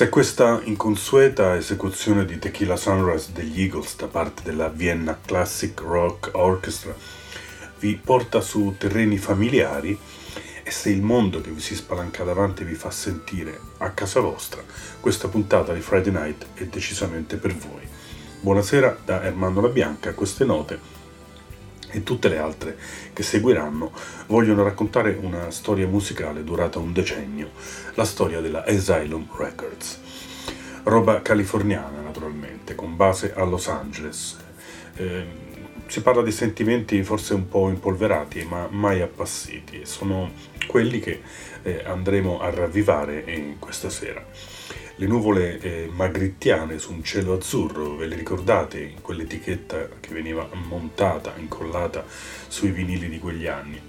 Se questa inconsueta esecuzione di Tequila Sunrise degli Eagles da parte della Vienna Classic Rock Orchestra vi porta su terreni familiari e se il mondo che vi si spalanca davanti vi fa sentire a casa vostra, questa puntata di Friday Night è decisamente per voi. Buonasera da Ermando La Bianca, queste note e tutte le altre che seguiranno vogliono raccontare una storia musicale durata un decennio, la storia della Asylum Records. Roba californiana naturalmente, con base a Los Angeles. Eh, si parla di sentimenti forse un po' impolverati, ma mai appassiti, sono quelli che eh, andremo a ravvivare in questa sera le nuvole eh, magrittiane su un cielo azzurro, ve le ricordate in quell'etichetta che veniva montata, incollata sui vinili di quegli anni?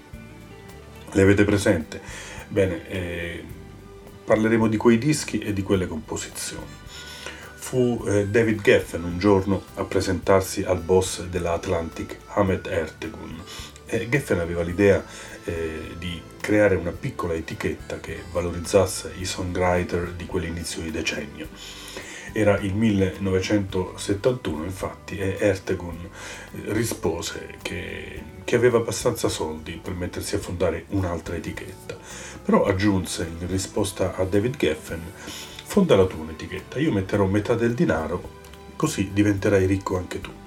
Le avete presente? Bene, eh, parleremo di quei dischi e di quelle composizioni. Fu eh, David Geffen un giorno a presentarsi al boss della Atlantic, Hamed Ertegun. Geffen aveva l'idea eh, di creare una piccola etichetta che valorizzasse i songwriter di quell'inizio di decennio. Era il 1971 infatti e Ertegun eh, rispose che, che, aveva abbastanza soldi per mettersi a fondare un'altra etichetta, però aggiunse in risposta a David Geffen fonda la tua un'etichetta, io metterò metà del denaro così diventerai ricco anche tu.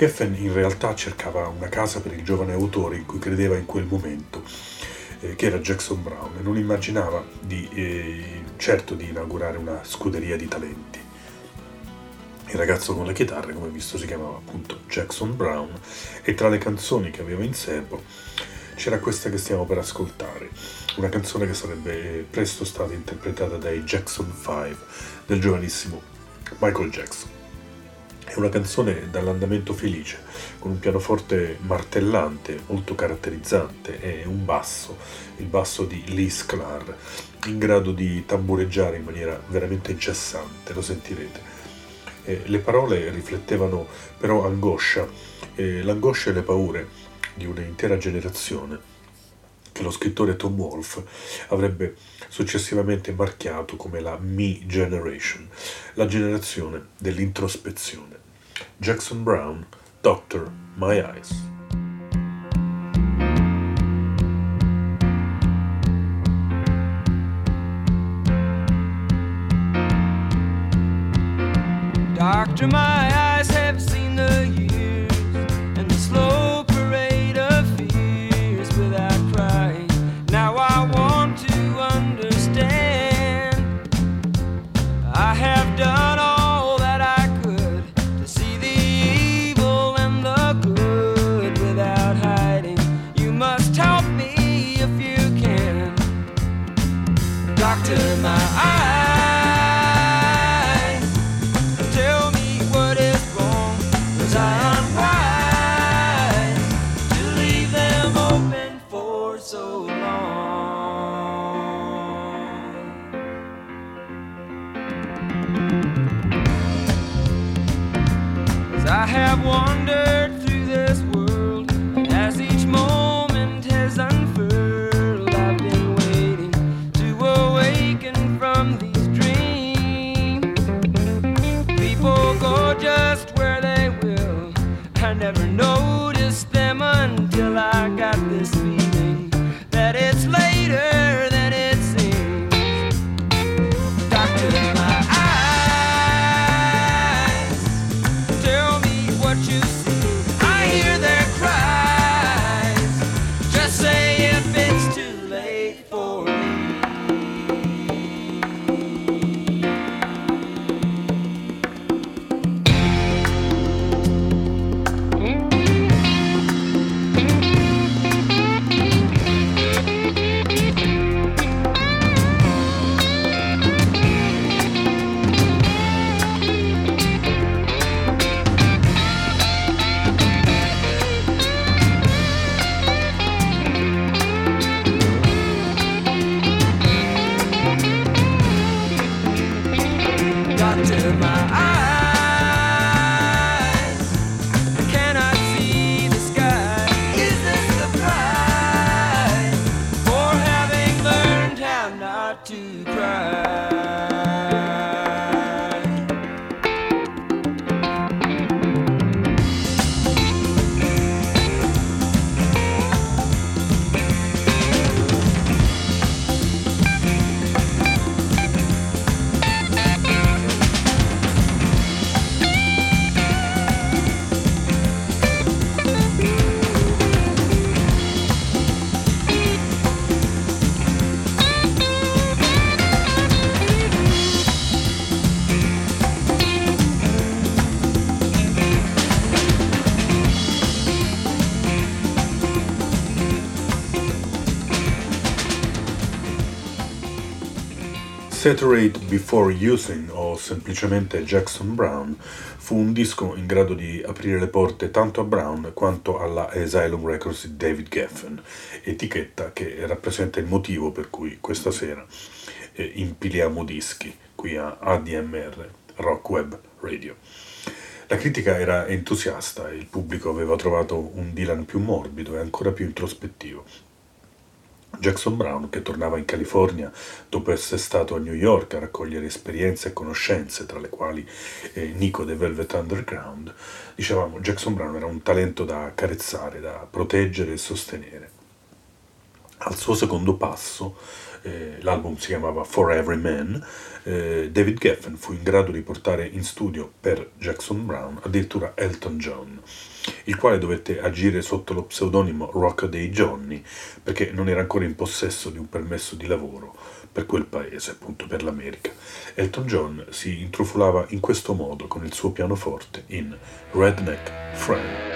Geffen in realtà cercava una casa per il giovane autore in cui credeva in quel momento, eh, che era Jackson Brown, e non immaginava di, eh, certo di inaugurare una scuderia di talenti. Il ragazzo con le chitarre, come visto, si chiamava appunto Jackson Brown e tra le canzoni che aveva in serbo c'era questa che stiamo per ascoltare, una canzone che sarebbe presto stata interpretata dai Jackson 5 del giovanissimo Michael Jackson. È una canzone dall'andamento felice, con un pianoforte martellante, molto caratterizzante, e un basso, il basso di Lee Sklar, in grado di tambureggiare in maniera veramente incessante, lo sentirete. Eh, le parole riflettevano però angoscia, eh, l'angoscia e le paure di un'intera generazione che lo scrittore Tom Wolfe avrebbe successivamente marchiato come la Me Generation, la generazione dell'introspezione. Jackson Brown, Doctor My Eyes. Doctor, my eyes Saturate Before Using o semplicemente Jackson Brown fu un disco in grado di aprire le porte tanto a Brown quanto alla Asylum Records di David Geffen, etichetta che rappresenta il motivo per cui questa sera eh, impiliamo dischi qui a ADMR, Rock Web Radio. La critica era entusiasta il pubblico aveva trovato un Dylan più morbido e ancora più introspettivo. Jackson Brown, che tornava in California dopo essere stato a New York a raccogliere esperienze e conoscenze, tra le quali eh, Nico The Velvet Underground, dicevamo Jackson Brown era un talento da accarezzare, da proteggere e sostenere. Al suo secondo passo, eh, l'album si chiamava For Every Man, eh, David Geffen fu in grado di portare in studio per Jackson Brown addirittura Elton John il quale dovette agire sotto lo pseudonimo Rock Day Johnny perché non era ancora in possesso di un permesso di lavoro per quel paese, appunto per l'America. Elton John si intrufolava in questo modo con il suo pianoforte in Redneck Friend.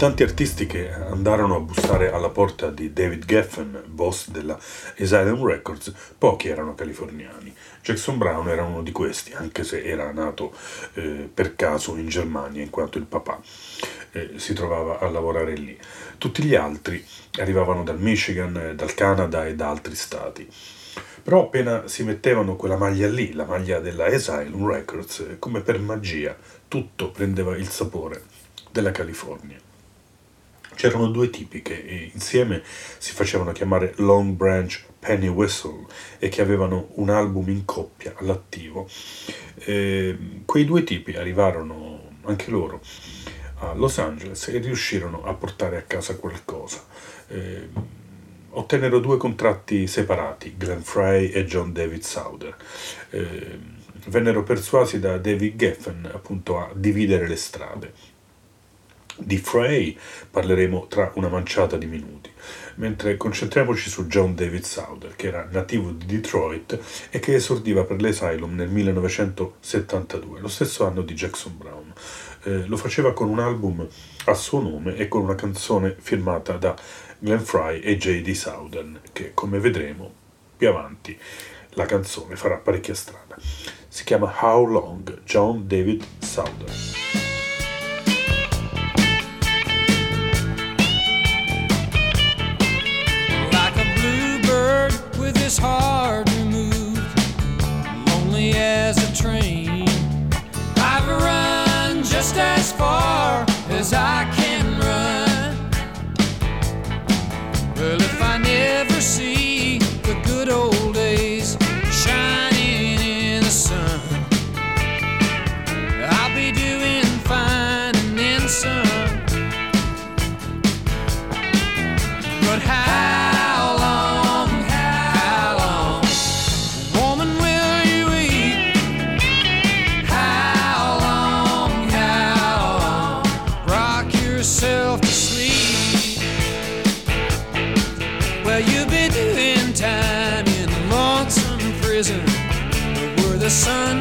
Tanti artisti che andarono a bussare alla porta di David Geffen, boss della Asylum Records, pochi erano californiani. Jackson Brown era uno di questi, anche se era nato eh, per caso in Germania, in quanto il papà eh, si trovava a lavorare lì. Tutti gli altri arrivavano dal Michigan, dal Canada e da altri stati. Però appena si mettevano quella maglia lì, la maglia della Asylum Records, eh, come per magia, tutto prendeva il sapore della California. C'erano due tipi che eh, insieme si facevano chiamare Long Branch Penny Whistle e che avevano un album in coppia all'attivo. E quei due tipi arrivarono anche loro a Los Angeles e riuscirono a portare a casa qualcosa. Eh, ottennero due contratti separati, Glenn Fry e John David Sauder. Eh, vennero persuasi da David Geffen appunto a dividere le strade. Di Frey parleremo tra una manciata di minuti, mentre concentriamoci su John David Sauder, che era nativo di Detroit e che esordiva per l'Asylum nel 1972, lo stesso anno di Jackson Brown. Eh, lo faceva con un album a suo nome e con una canzone firmata da Glenn Fry e J.D. Southern, che come vedremo più avanti la canzone farà parecchia strada. Si chiama How Long John David Southern. His heart removed, lonely as a train. I've run just as far as I can run. Well, if I never see the good old days shining in the sun, I'll be doing fine and then some. But how the sun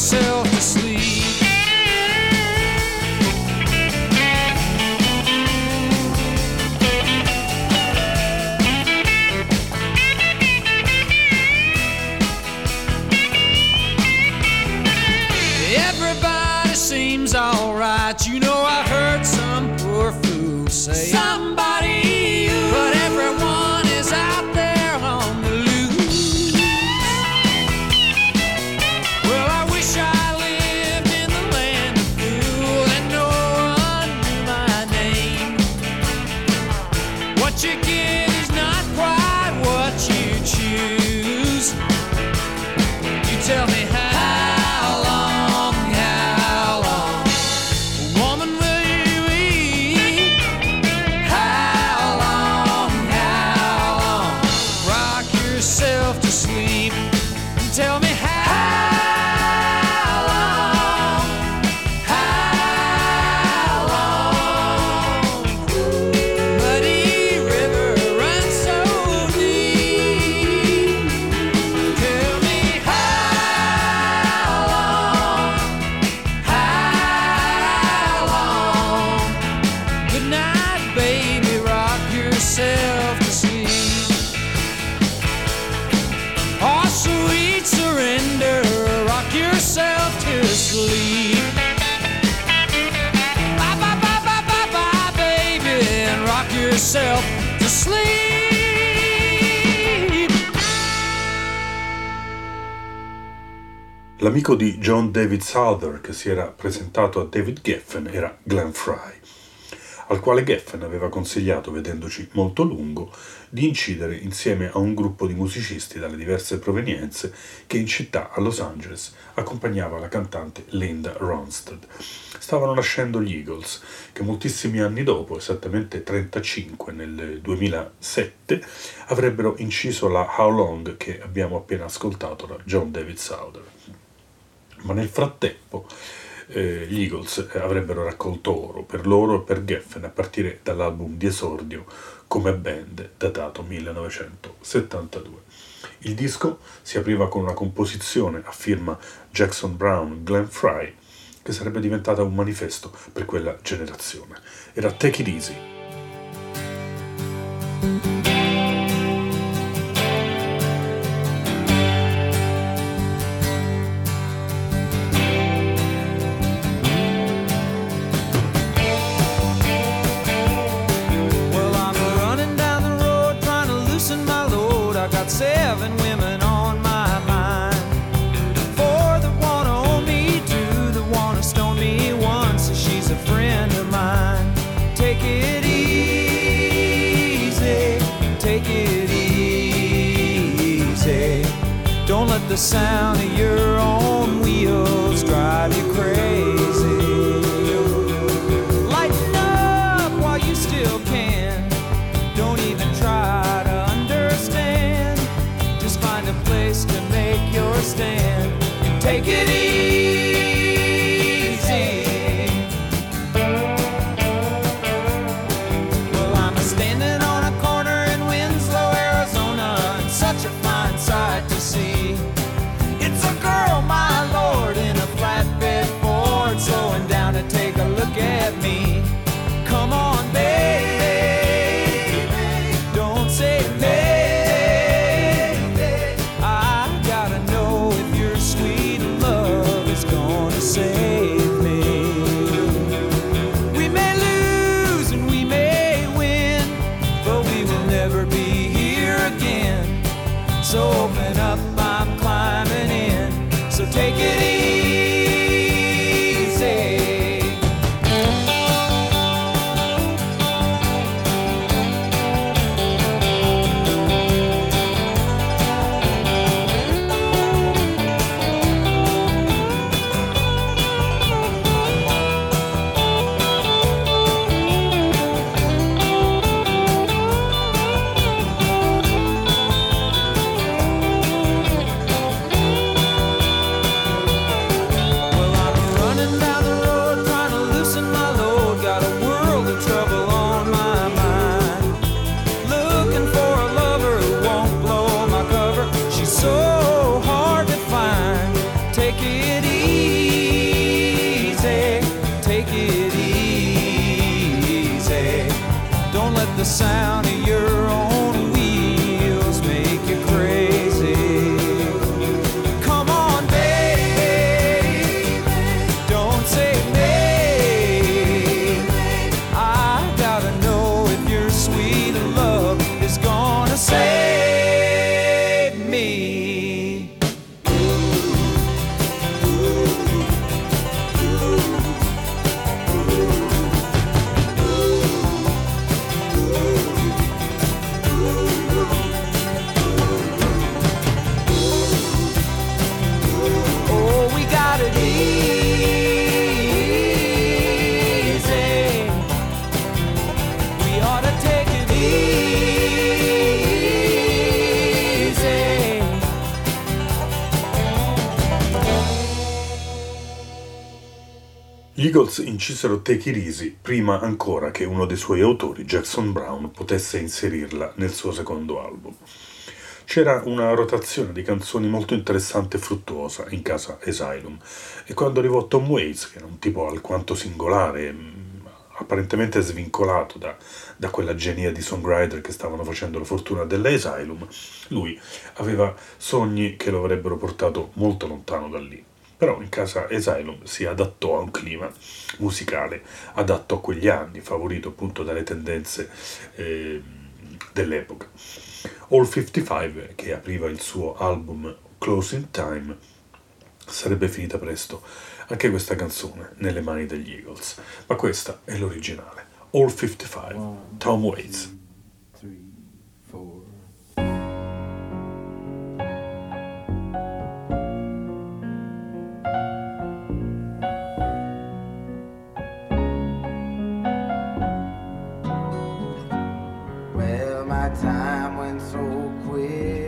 yourself L'amico di John David Souther che si era presentato a David Geffen era Glenn Fry. al quale Geffen aveva consigliato, vedendoci molto lungo, di incidere insieme a un gruppo di musicisti dalle diverse provenienze che in città a Los Angeles accompagnava la cantante Linda Ronstadt. Stavano nascendo gli Eagles, che moltissimi anni dopo, esattamente 35 nel 2007, avrebbero inciso la How Long che abbiamo appena ascoltato da John David Souther. Ma nel frattempo eh, gli Eagles avrebbero raccolto oro per loro e per Geffen a partire dall'album di esordio come band datato 1972. Il disco si apriva con una composizione a firma Jackson Brown Glenn Fry che sarebbe diventata un manifesto per quella generazione. Era Take It Easy. Take It Easy prima ancora che uno dei suoi autori, Jackson Brown, potesse inserirla nel suo secondo album. C'era una rotazione di canzoni molto interessante e fruttuosa in casa Asylum e quando arrivò Tom Waits, che era un tipo alquanto singolare, mm, apparentemente svincolato da, da quella genia di songwriter che stavano facendo la fortuna dell'Asylum, lui aveva sogni che lo avrebbero portato molto lontano da lì però in casa Asylum si adattò a un clima musicale adatto a quegli anni, favorito appunto dalle tendenze eh, dell'epoca. All 55, che apriva il suo album Closing Time, sarebbe finita presto anche questa canzone nelle mani degli Eagles, ma questa è l'originale. All 55, Tom Waits. time went so quick.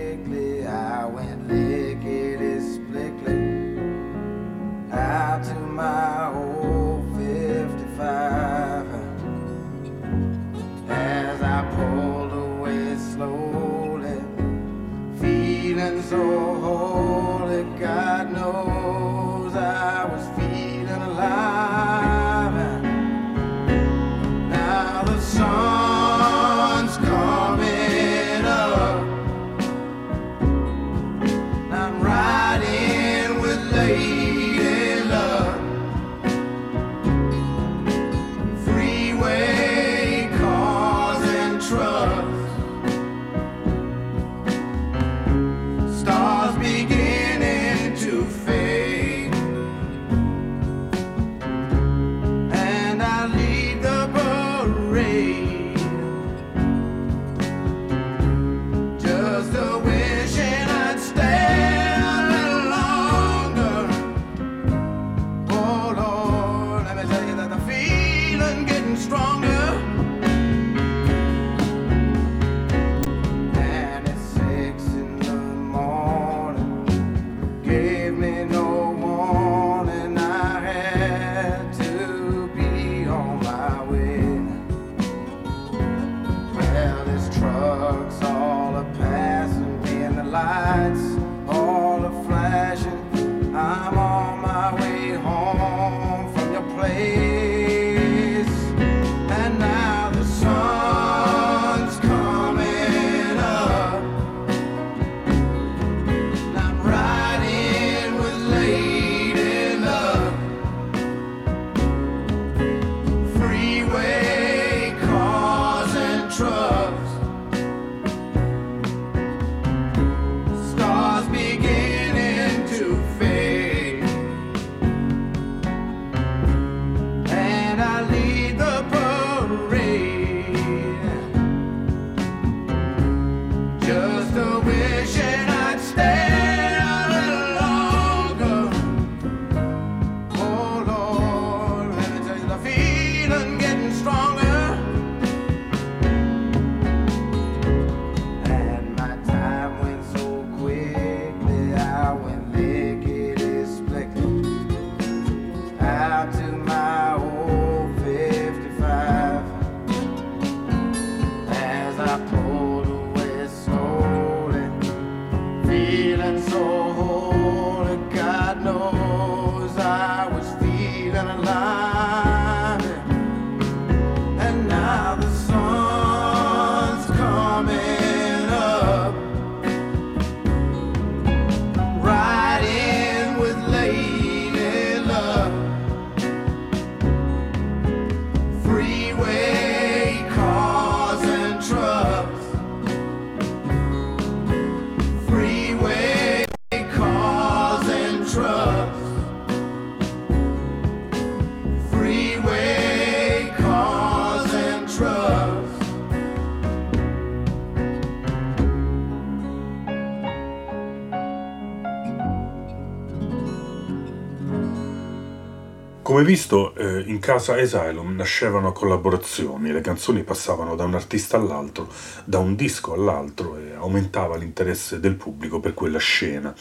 Come visto, eh, in casa Asylum nascevano collaborazioni, le canzoni passavano da un artista all'altro, da un disco all'altro e aumentava l'interesse del pubblico per quella scena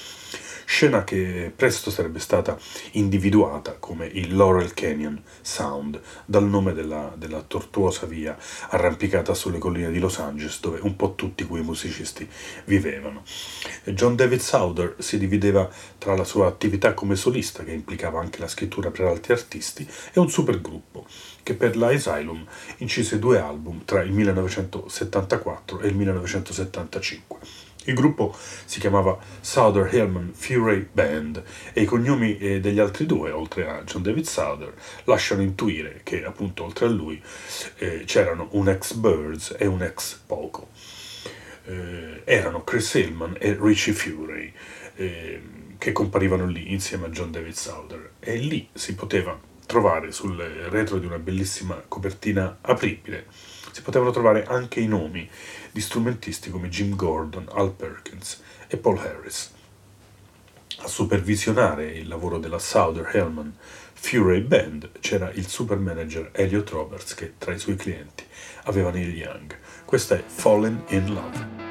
scena che presto sarebbe stata individuata come il Laurel Canyon Sound, dal nome della, della tortuosa via arrampicata sulle colline di Los Angeles, dove un po' tutti quei musicisti vivevano. John David Souther si divideva tra la sua attività come solista, che implicava anche la scrittura per altri artisti, e un supergruppo che per la Asylum incise due album tra il 1974 e il 1975. Il gruppo si chiamava Souther Hillman Fury Band e i cognomi eh, degli altri due, oltre a John David Souther, lasciano intuire che appunto oltre a lui eh, c'erano un ex Birds e un ex Poco. Eh, erano Chris Hillman e Richie Fury eh, che comparivano lì insieme a John David Souther e lì si poteva trovare sul retro di una bellissima copertina apribile si potevano trovare anche i nomi di strumentisti come Jim Gordon, Al Perkins e Paul Harris. A supervisionare il lavoro della Souder Hellman Fury Band c'era il super manager Elliot Roberts che tra i suoi clienti aveva Neil Young. Questa è Fallen in Love.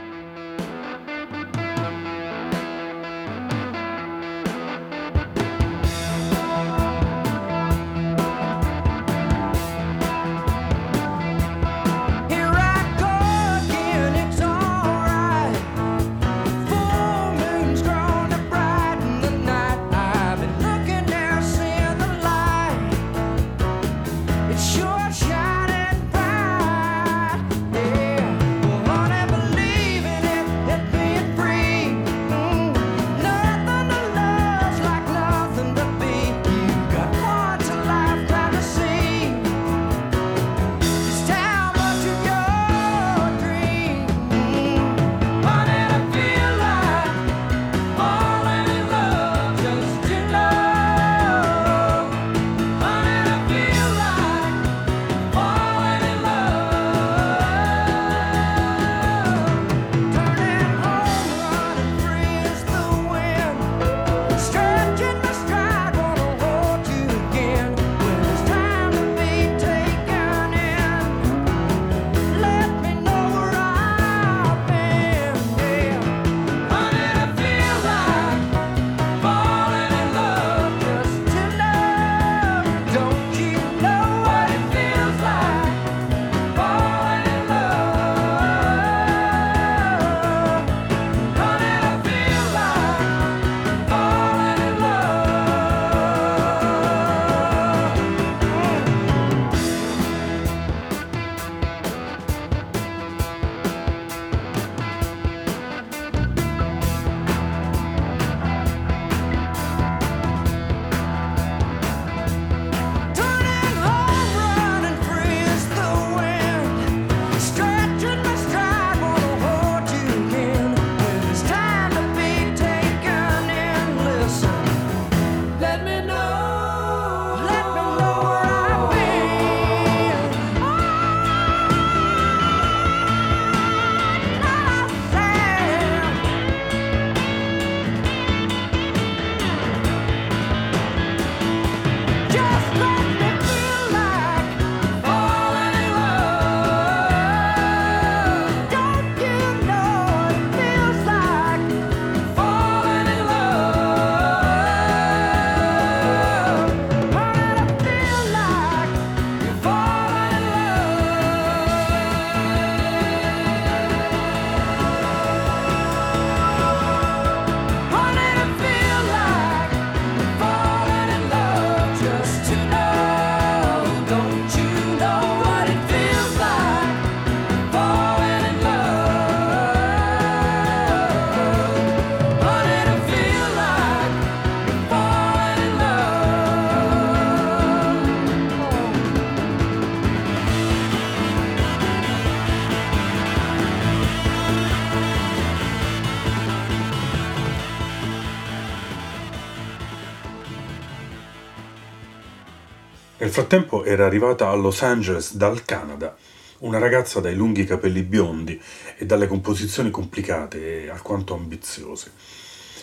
Nel frattempo era arrivata a Los Angeles dal Canada una ragazza dai lunghi capelli biondi e dalle composizioni complicate e alquanto ambiziose.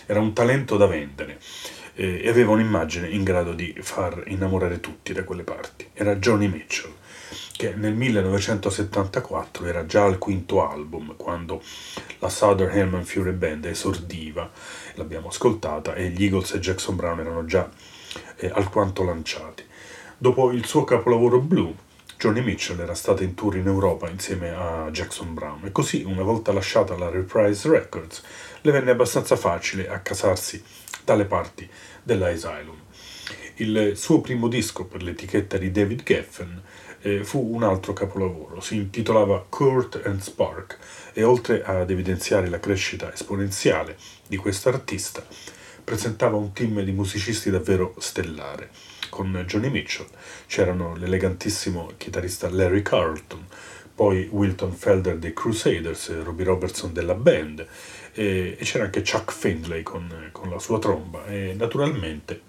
Era un talento da vendere e aveva un'immagine in grado di far innamorare tutti da quelle parti. Era Johnny Mitchell, che nel 1974 era già al quinto album quando la Southern Hellman Fury Band esordiva, l'abbiamo ascoltata, e gli Eagles e Jackson Brown erano già eh, alquanto lanciati. Dopo il suo capolavoro Blue, Johnny Mitchell era stata in tour in Europa insieme a Jackson Brown. E così, una volta lasciata la Reprise Records, le venne abbastanza facile accasarsi dalle parti dell'Asylum. Il suo primo disco per l'etichetta di David Geffen eh, fu un altro capolavoro, si intitolava Kurt and Spark e oltre ad evidenziare la crescita esponenziale di quest'artista, presentava un team di musicisti davvero stellare con Johnny Mitchell, c'erano l'elegantissimo chitarrista Larry Carlton, poi Wilton Felder dei Crusaders, Robbie Robertson della band e, e c'era anche Chuck Findlay con, con, la sua tromba e naturalmente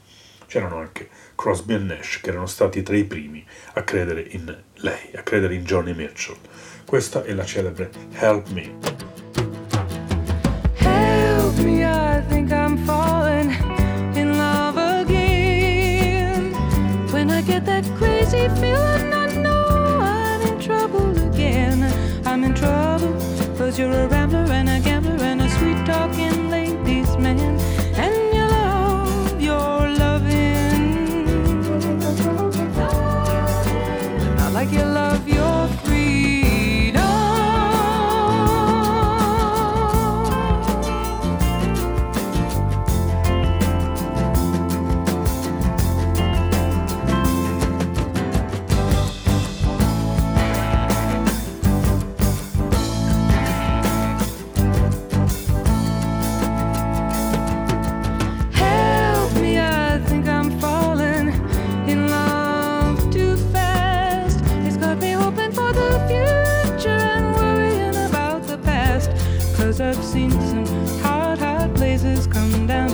c'erano anche Crosby e Nash che erano stati tra i primi a credere in lei, a credere in Johnny Mitchell. Questa è la celebre Help Me. Crazy feeling, I know I'm in trouble again. I'm in trouble, cause you're a rambler I've seen some hard, hard places come down.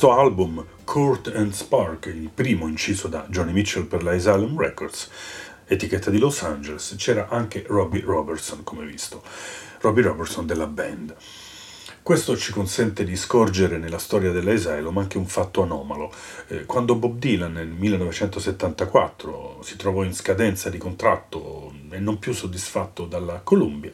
Questo album, Court and Spark, il primo inciso da Johnny Mitchell per la Asylum Records, etichetta di Los Angeles, c'era anche Robbie Robertson, come visto, Robbie Robertson della band. Questo ci consente di scorgere nella storia dell'Asylum anche un fatto anomalo. Eh, quando Bob Dylan nel 1974 si trovò in scadenza di contratto e non più soddisfatto dalla Columbia,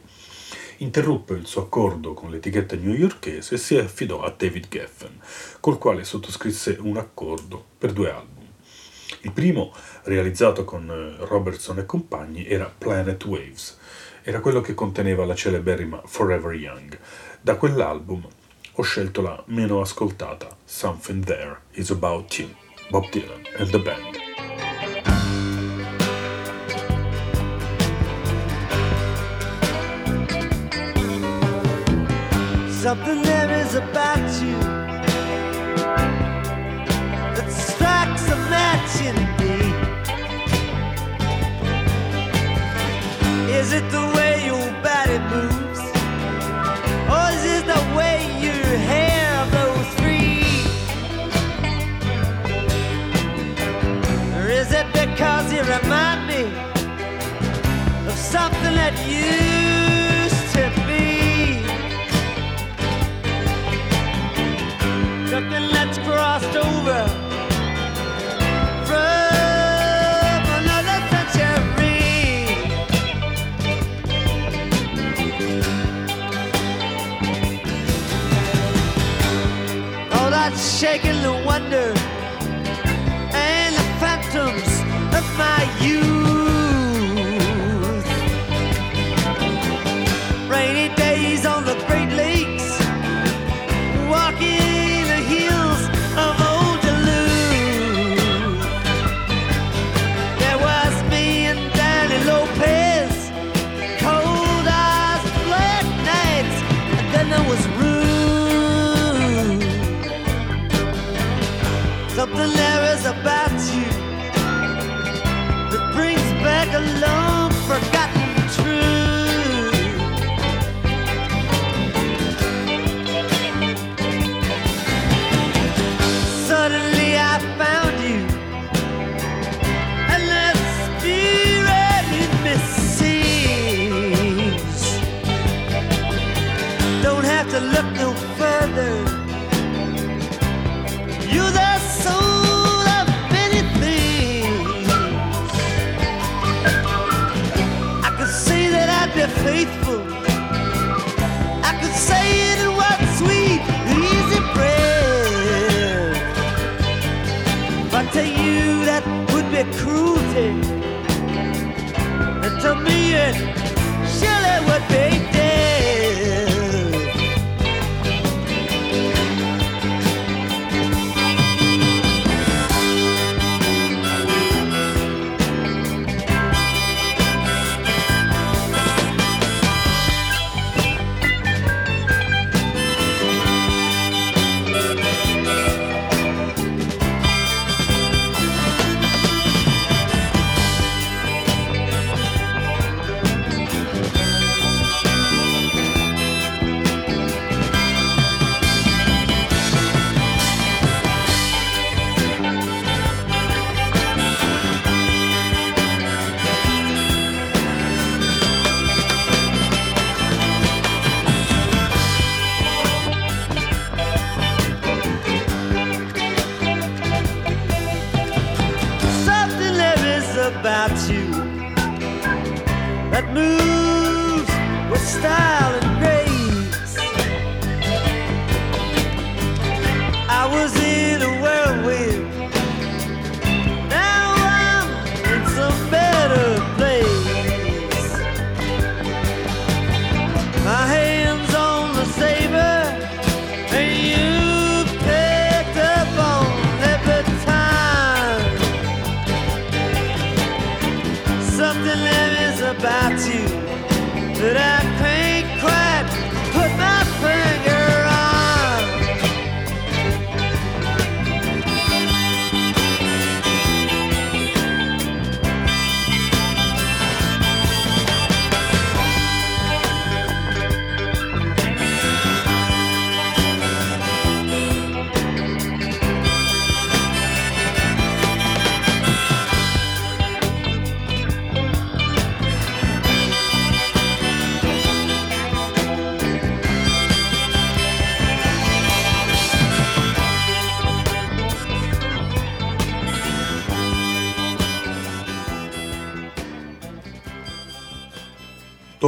interruppe il suo accordo con l'etichetta newyorkese e si affidò a David Geffen, col quale sottoscrisse un accordo per due album. Il primo, realizzato con eh, Robertson e compagni, era Planet Waves. Era quello che conteneva la celeberrima Forever Young. Da quell'album ho scelto la meno ascoltata Something There Is About You, Bob Dylan and the Band. Something there is about you that strikes a match in me. Is it the way your body moves? Yeah.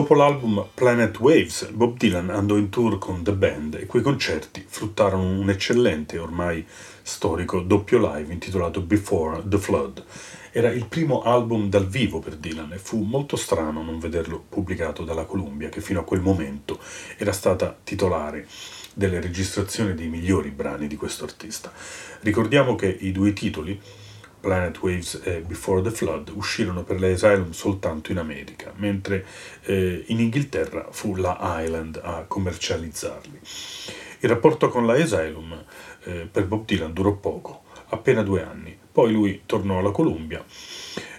Dopo l'album Planet Waves, Bob Dylan andò in tour con The Band e quei concerti fruttarono un eccellente ormai storico doppio live intitolato Before the Flood. Era il primo album dal vivo per Dylan e fu molto strano non vederlo pubblicato dalla Columbia, che fino a quel momento era stata titolare delle registrazioni dei migliori brani di questo artista. Ricordiamo che i due titoli Planet Waves e Before the Flood uscirono per le Asylum soltanto in America, mentre eh, in Inghilterra fu la Island a commercializzarli. Il rapporto con la Asylum eh, per Bob Dylan durò poco, appena due anni. Poi lui tornò alla Columbia,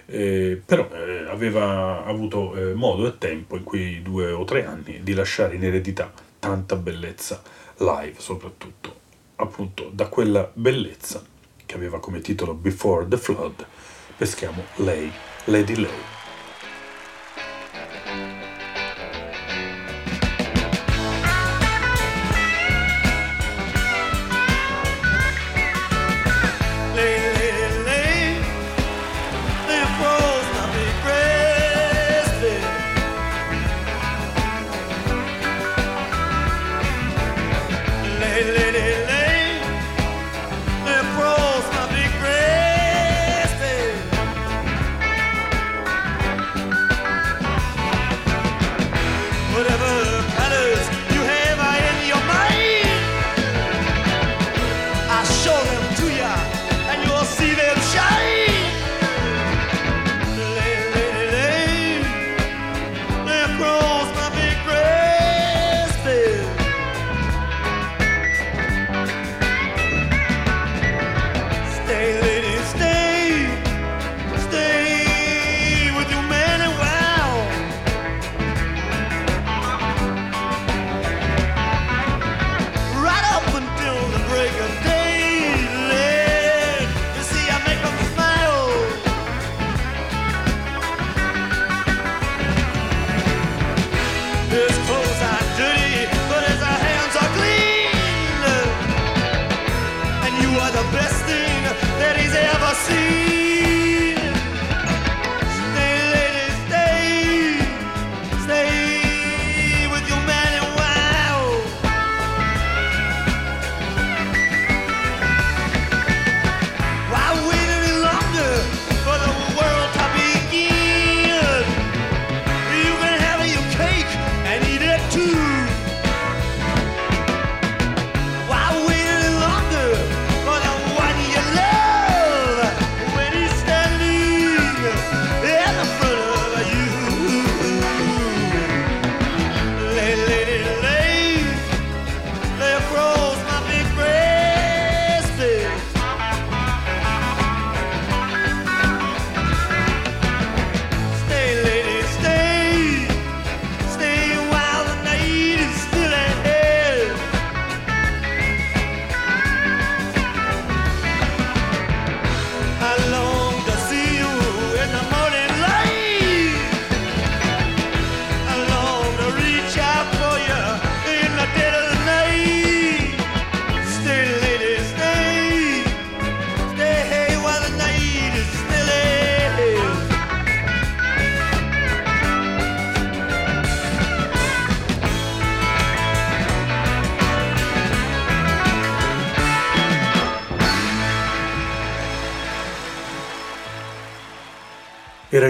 eh, però eh, aveva avuto eh, modo e tempo in quei due o tre anni di lasciare in eredità tanta bellezza live, soprattutto appunto da quella bellezza che aveva come titolo Before the Flood, peschiamo Lei, Lady Lay.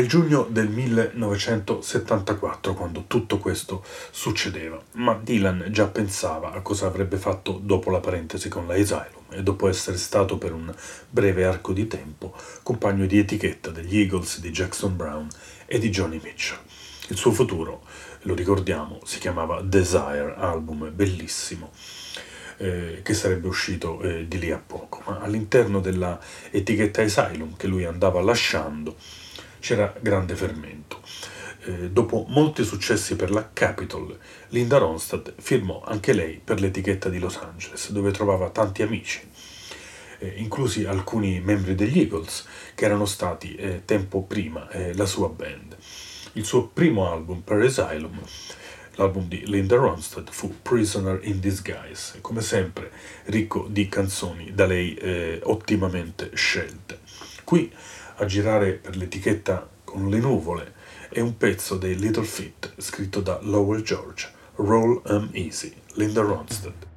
Il giugno del 1974 quando tutto questo succedeva, ma Dylan già pensava a cosa avrebbe fatto dopo la parentesi con la Asylum e dopo essere stato per un breve arco di tempo compagno di etichetta degli Eagles di Jackson Brown e di Johnny Mitchell. Il suo futuro, lo ricordiamo, si chiamava Desire, album bellissimo. Eh, che sarebbe uscito eh, di lì a poco, ma all'interno della etichetta Asylum che lui andava lasciando c'era grande fermento. Eh, dopo molti successi per la Capitol, Linda Ronstadt firmò anche lei per l'etichetta di Los Angeles, dove trovava tanti amici, eh, inclusi alcuni membri degli Eagles, che erano stati eh, tempo prima eh, la sua band. Il suo primo album per Asylum, l'album di Linda Ronstadt, fu Prisoner in Disguise, come sempre ricco di canzoni da lei eh, ottimamente scelte. Qui a girare per l'etichetta con le nuvole è un pezzo dei Little Feet scritto da Lowell George, Roll 'em Easy, Linda Ronstadt.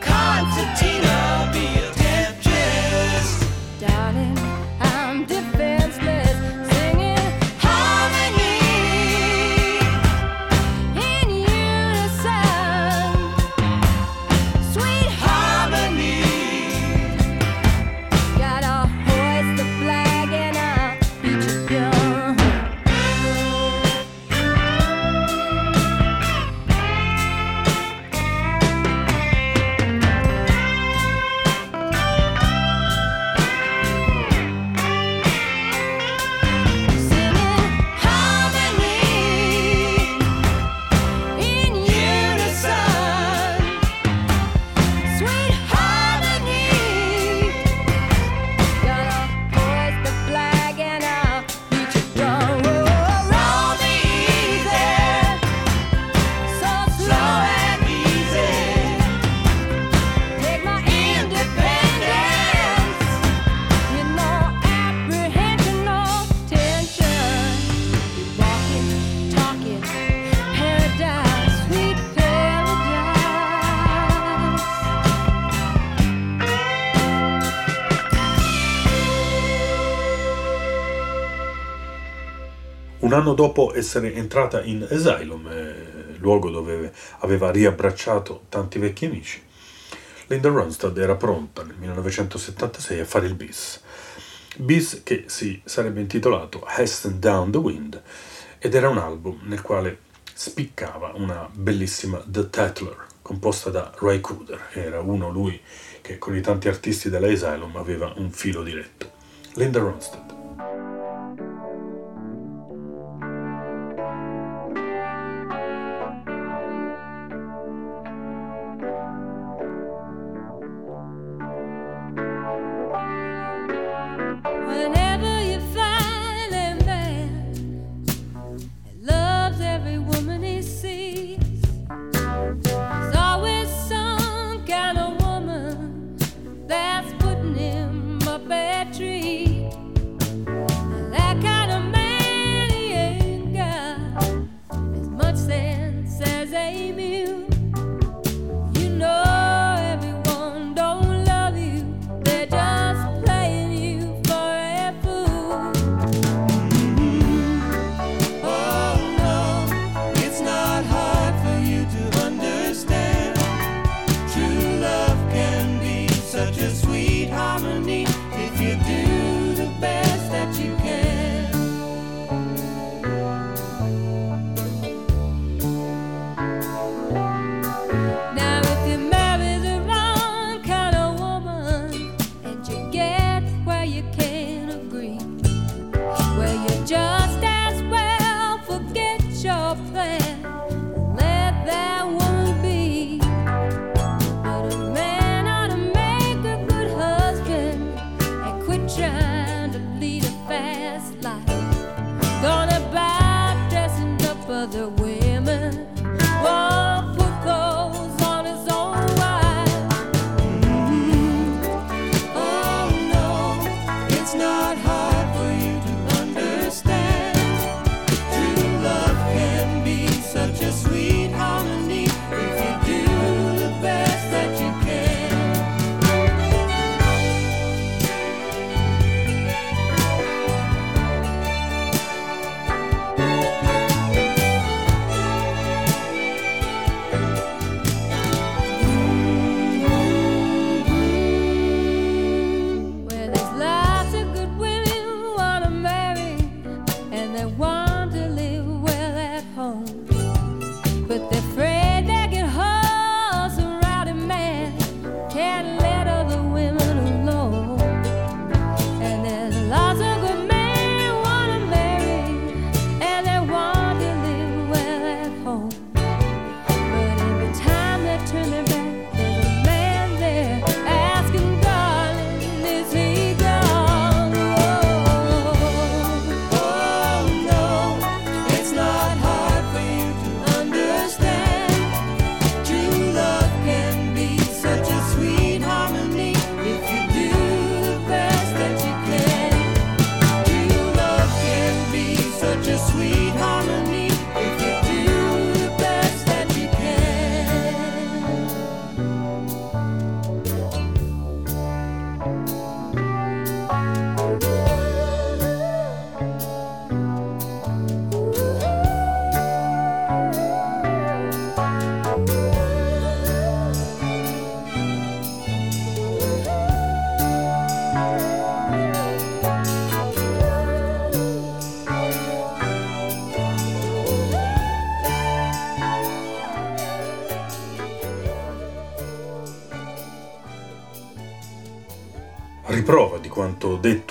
Constitution. Anno dopo essere entrata in Asylum, eh, luogo dove aveva riabbracciato tanti vecchi amici, Linda Ronstadt era pronta nel 1976 a fare il bis. Bis che si sarebbe intitolato Hasten Down the Wind ed era un album nel quale spiccava una bellissima The Tattler composta da Ray Cooder. Era uno lui che con i tanti artisti dell'Asylum aveva un filo diretto. Linda Ronstadt.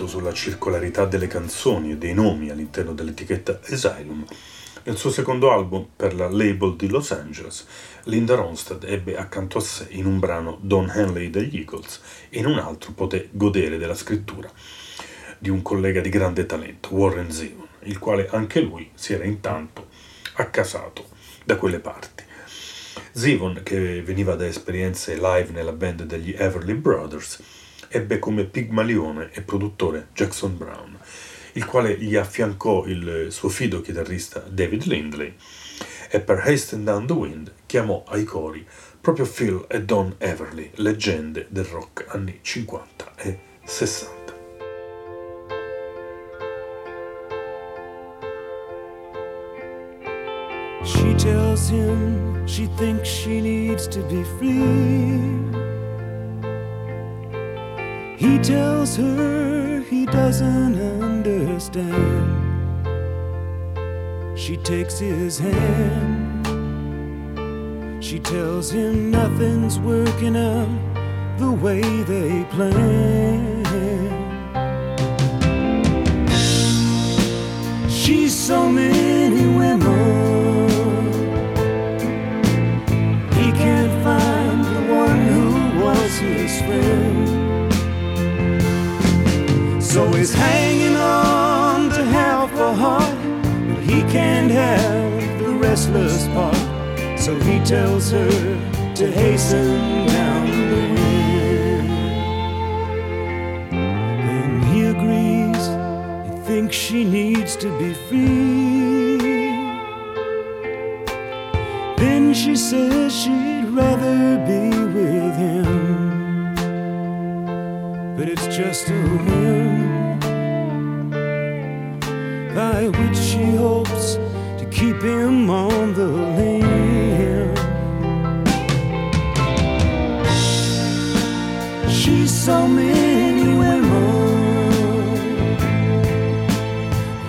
Sulla circolarità delle canzoni e dei nomi all'interno dell'etichetta Asylum, nel suo secondo album per la label di Los Angeles, Linda Ronstadt ebbe accanto a sé in un brano Don Henley degli Eagles e in un altro poté godere della scrittura di un collega di grande talento, Warren Zevon, il quale anche lui si era intanto accasato da quelle parti. Zevon, che veniva da esperienze live nella band degli Everly Brothers, ebbe come pigmalione e produttore Jackson Brown, il quale gli affiancò il suo fido chitarrista David Lindley e per Hasten Down the Wind chiamò ai cori proprio Phil e Don Everly, leggende del rock anni 50 e 60. She tells him she thinks she needs to be free. He tells her he doesn't understand. She takes his hand. She tells him nothing's working out the way they planned. She's so many women. He can't find the one who was his friend. So he's hanging on to half a heart, but he can't have the restless part. So he tells her to hasten down the wind. Then he agrees, he thinks she needs to be free. Then she says she'd rather be with him. But it's just a the. She's so many women.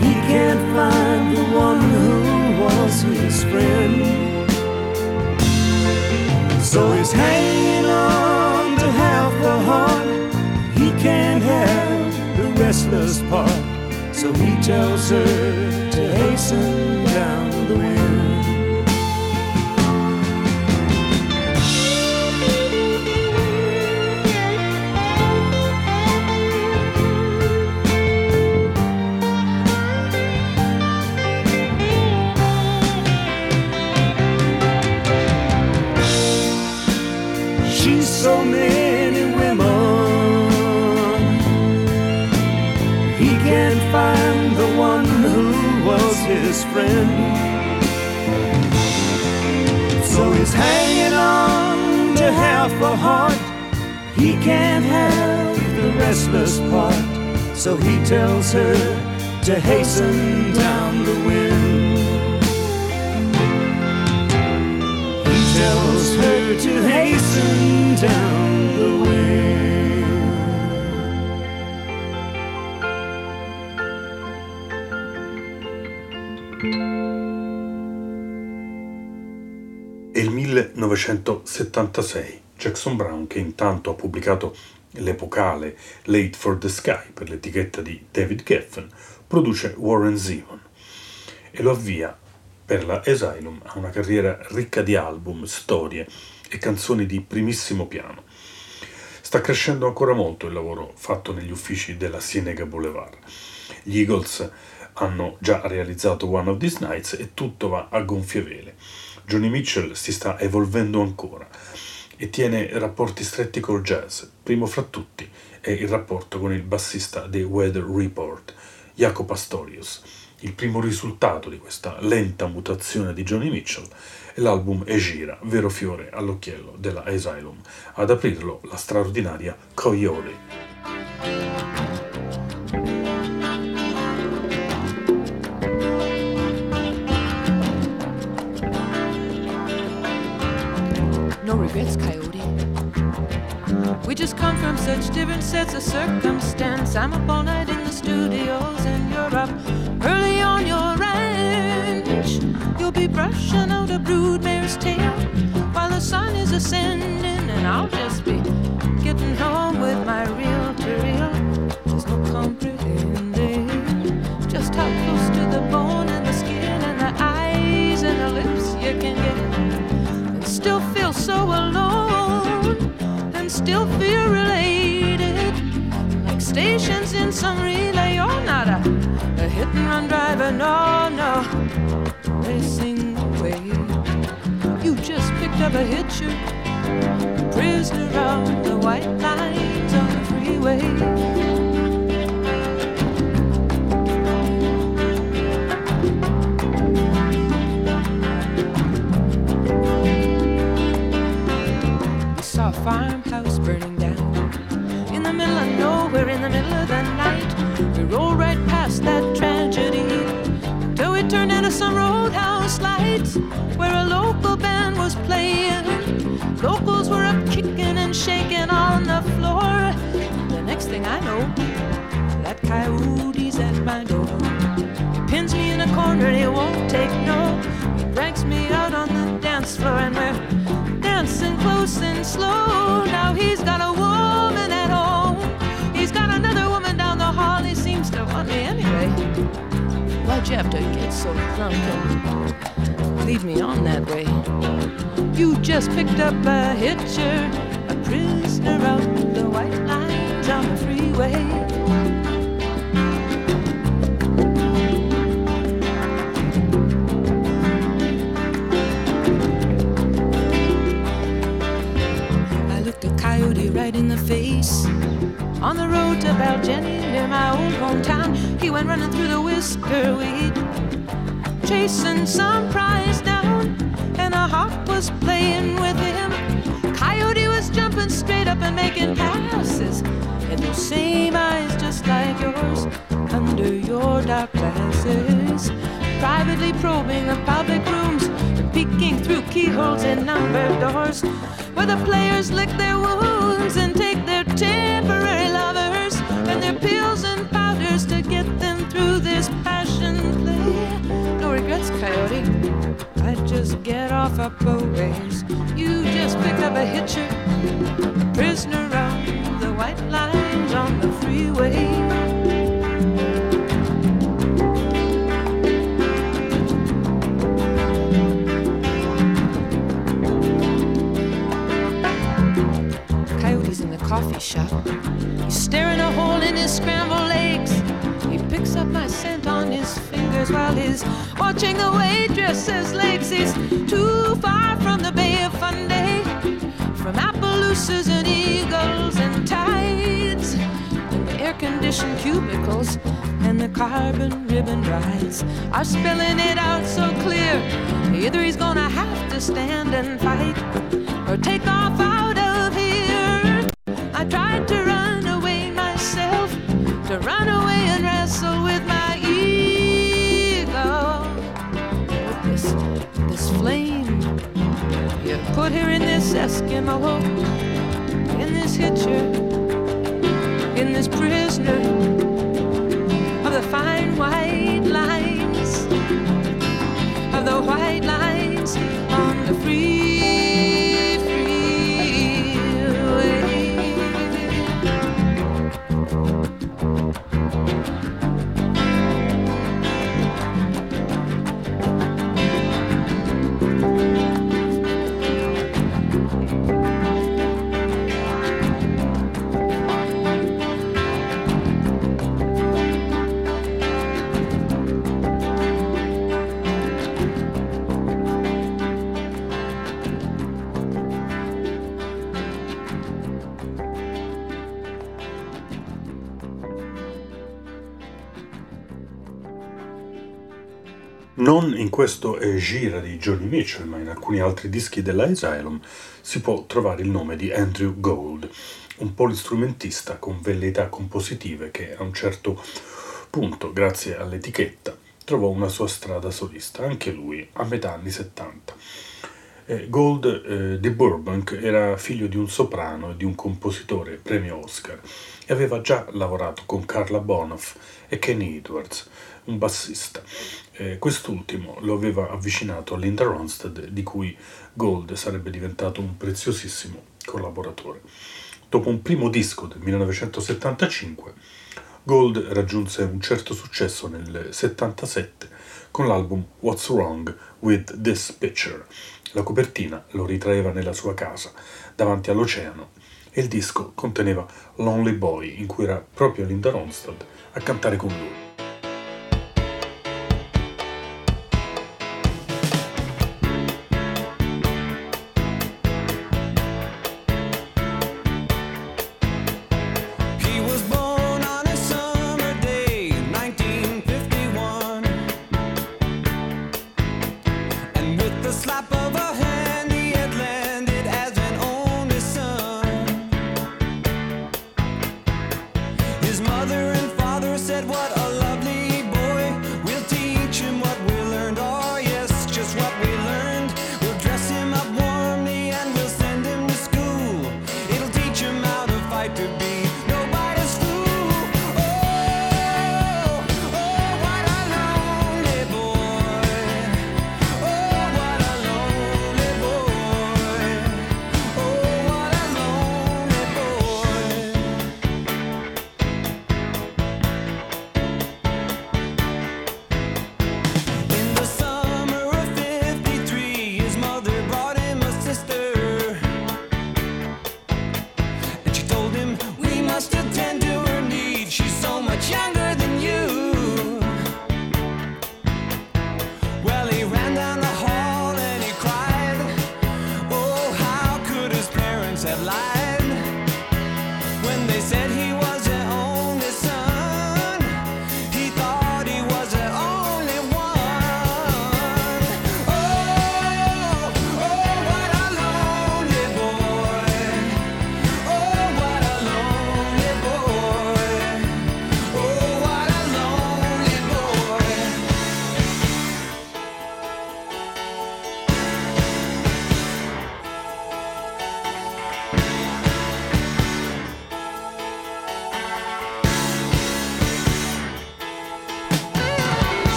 He can't find the one who was his friend. So he's hanging on to half the heart. He can't have the restless part. So he tells her to hasten down the wind. Friend. So he's hanging on to half a heart. He can't have the restless part. So he tells her to hasten down the wind. He tells her to hasten down 1976. Jackson Brown, che intanto ha pubblicato l'epocale Late for the Sky per l'etichetta di David Geffen, produce Warren Zevon e lo avvia per la Asylum a una carriera ricca di album, storie e canzoni di primissimo piano. Sta crescendo ancora molto il lavoro fatto negli uffici della Cienega Boulevard. Gli Eagles hanno già realizzato One of These Nights e tutto va a gonfie vele. Johnny Mitchell si sta evolvendo ancora e tiene rapporti stretti col jazz. Primo fra tutti è il rapporto con il bassista dei Weather Report, Jaco Pastorius. Il primo risultato di questa lenta mutazione di Johnny Mitchell è l'album Egira, vero fiore all'occhiello della Asylum. Ad aprirlo la straordinaria Coyote. No regrets, Coyote. We just come from such different sets of circumstance. I'm up all night in the studios, and you're up early on your ranch. You'll be brushing out a broodmare's tail while the sun is ascending, and I'll just be getting home with my real to real. There's no comprehending just how close to the bone and still feel related. Like stations in some relay you're not a, a hit and run driver no no. Racing away you just picked up a hitcher prisoner on the white lines some roadhouse night where a local band was playing. Locals were up kicking and shaking on the floor. The next thing I know, that coyote's at my door. He pins me in a corner he won't take no. He drags me out on the dance floor and we're dancing close and slow. Now he's got a woman You have to get so drunk and lead me on that way? You just picked up a hitcher, a prisoner of the white lines on the freeway. I looked a coyote right in the face. On the road to Baljenny near my old hometown, he went running through the whisker weed, chasing some prize down, and a hawk was playing with him. Coyote was jumping straight up and making passes, and those same eyes just like yours under your dark glasses, privately probing the public rooms and peeking through keyholes and numbered doors, where the players lick their wounds and take get off a ways. You just picked up a hitcher, prisoner of the white lines on the freeway. Coyote's in the coffee shop. He's staring a hole in his scrambled eggs. Up my scent on his fingers while he's watching the waitress's legs. He's too far from the Bay of Fundy, from Appaloosas and eagles and tides, and the air-conditioned cubicles and the carbon ribbon rides are spelling it out so clear. Either he's gonna have to stand and fight or take off put here in this Eskimo, in this hitcher, in this prisoner questo eh, gira di Johnny Mitchell, ma in alcuni altri dischi della Asylum si può trovare il nome di Andrew Gold, un polistrumentista con velleità compositive che a un certo punto, grazie all'etichetta, trovò una sua strada solista, anche lui a metà anni 70. Eh, Gold eh, di Burbank era figlio di un soprano e di un compositore premio Oscar e aveva già lavorato con Carla Bonoff e Kenny Edwards, un bassista. Eh, quest'ultimo lo aveva avvicinato a Linda Ronstadt, di cui Gold sarebbe diventato un preziosissimo collaboratore. Dopo un primo disco del 1975, Gold raggiunse un certo successo nel 77 con l'album What's Wrong with This Picture. La copertina lo ritraeva nella sua casa, davanti all'oceano, e il disco conteneva Lonely Boy, in cui era proprio Linda Ronstadt a cantare con lui.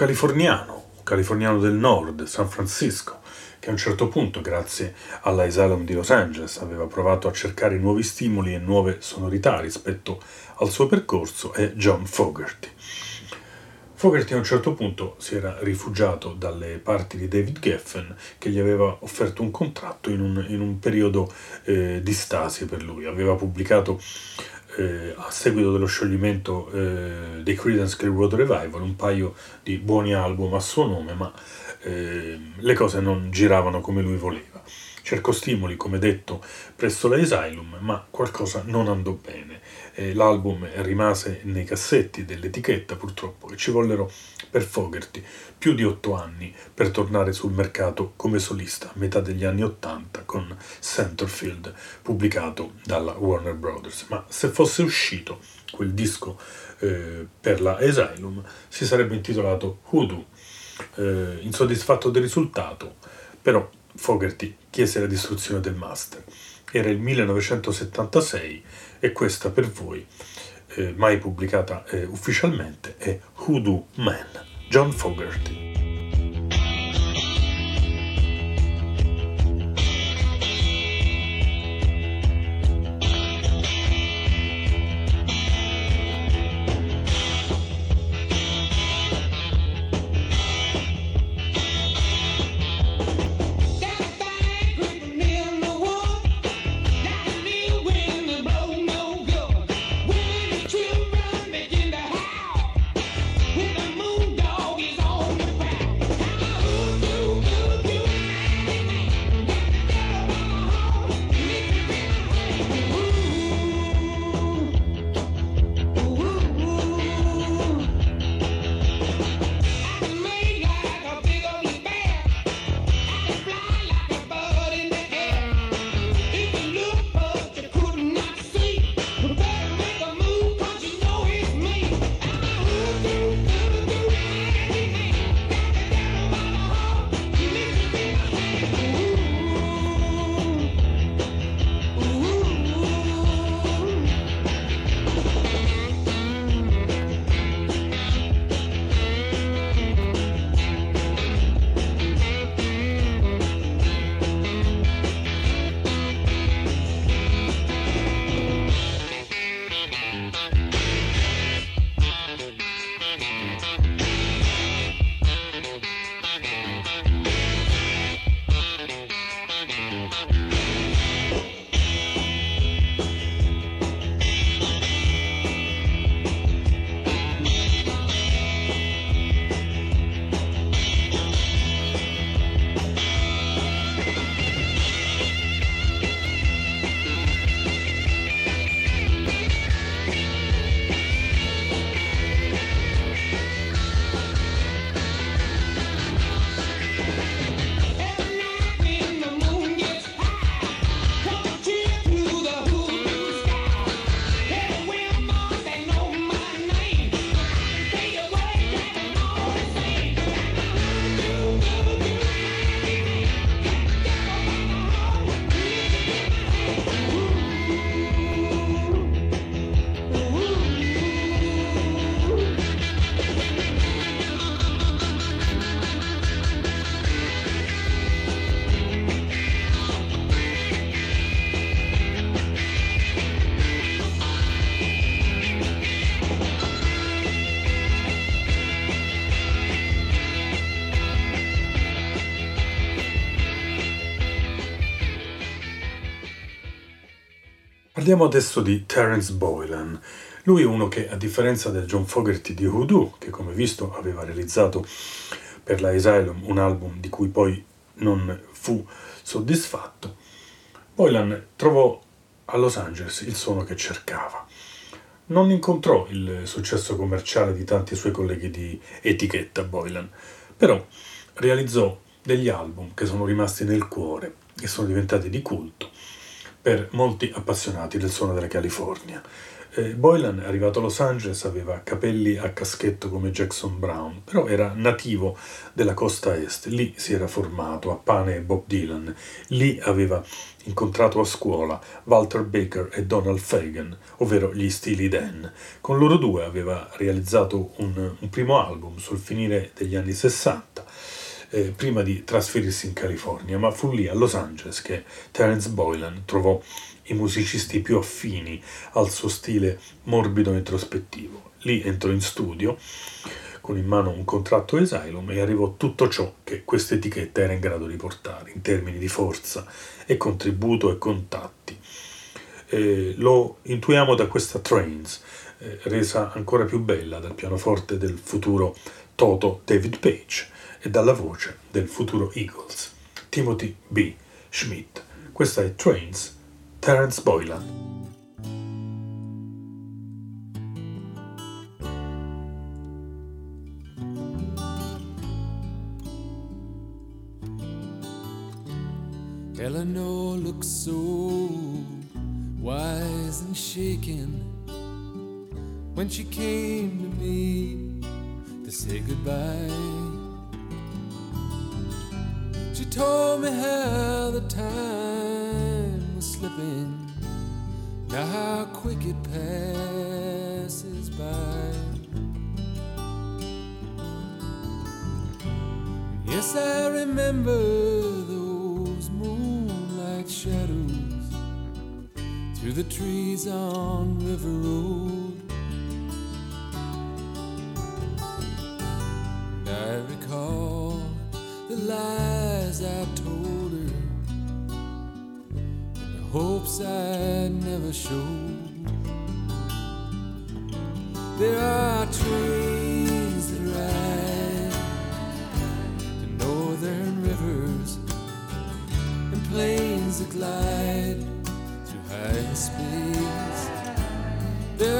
Californiano, californiano del nord, San Francisco, che a un certo punto, grazie all'Asylum di Los Angeles, aveva provato a cercare nuovi stimoli e nuove sonorità rispetto al suo percorso, è John Fogerty. Fogerty a un certo punto si era rifugiato dalle parti di David Geffen che gli aveva offerto un contratto in un, in un periodo eh, di stasi per lui. Aveva pubblicato eh, a seguito dello scioglimento eh, dei Creedence Clearwater Revival un paio di buoni album a suo nome, ma eh, le cose non giravano come lui voleva. Cercò stimoli, come detto, presso l'Asylum, ma qualcosa non andò bene. Eh, l'album rimase nei cassetti dell'etichetta purtroppo e ci vollero per Fogerty più di otto anni per tornare sul mercato come solista a metà degli anni Ottanta con Centerfield pubblicato dalla Warner Brothers. Ma se fosse uscito quel disco eh, per la Asylum si sarebbe intitolato Hoodoo. Eh, insoddisfatto del risultato, però Fogerty chiese la distruzione del master. Era il 1976 e questa per voi, eh, mai pubblicata eh, ufficialmente, è Hoodoo Man, John Fogerty. Parliamo adesso di Terence Boylan. Lui è uno che, a differenza del John Fogerty di Hoodoo, che come visto aveva realizzato per la Asylum un album di cui poi non fu soddisfatto, Boylan trovò a Los Angeles il suono che cercava. Non incontrò il successo commerciale di tanti suoi colleghi di etichetta Boylan, però realizzò degli album che sono rimasti nel cuore e sono diventati di culto per molti appassionati del suono della California. Eh, Boylan, arrivato a Los Angeles, aveva capelli a caschetto come Jackson Brown, però era nativo della costa est, lì si era formato a pane e Bob Dylan, lì aveva incontrato a scuola Walter Baker e Donald Fagan, ovvero gli Steely Dan. Con loro due aveva realizzato un, un primo album sul finire degli anni 60 eh, prima di trasferirsi in California, ma fu lì a Los Angeles che Terence Boylan trovò i musicisti più affini al suo stile morbido e introspettivo. Lì entrò in studio con in mano un contratto Asylum e arrivò tutto ciò che questa etichetta era in grado di portare in termini di forza e contributo e contatti. Eh, lo intuiamo da questa Trains, eh, resa ancora più bella dal pianoforte del futuro Toto David Page e dalla voce del futuro Eagles, Timothy B. Schmidt. Questa è Trains, Terence Boylan. Eleanor looks so wise and shaken when she came to me to say goodbye. Told me how the time was slipping, now how quick it passes by. Yes, I remember those moonlight shadows through the trees on River Road. And I recall the I told her and the hopes I never showed. There are trains that ride to northern rivers and planes that glide through high space. There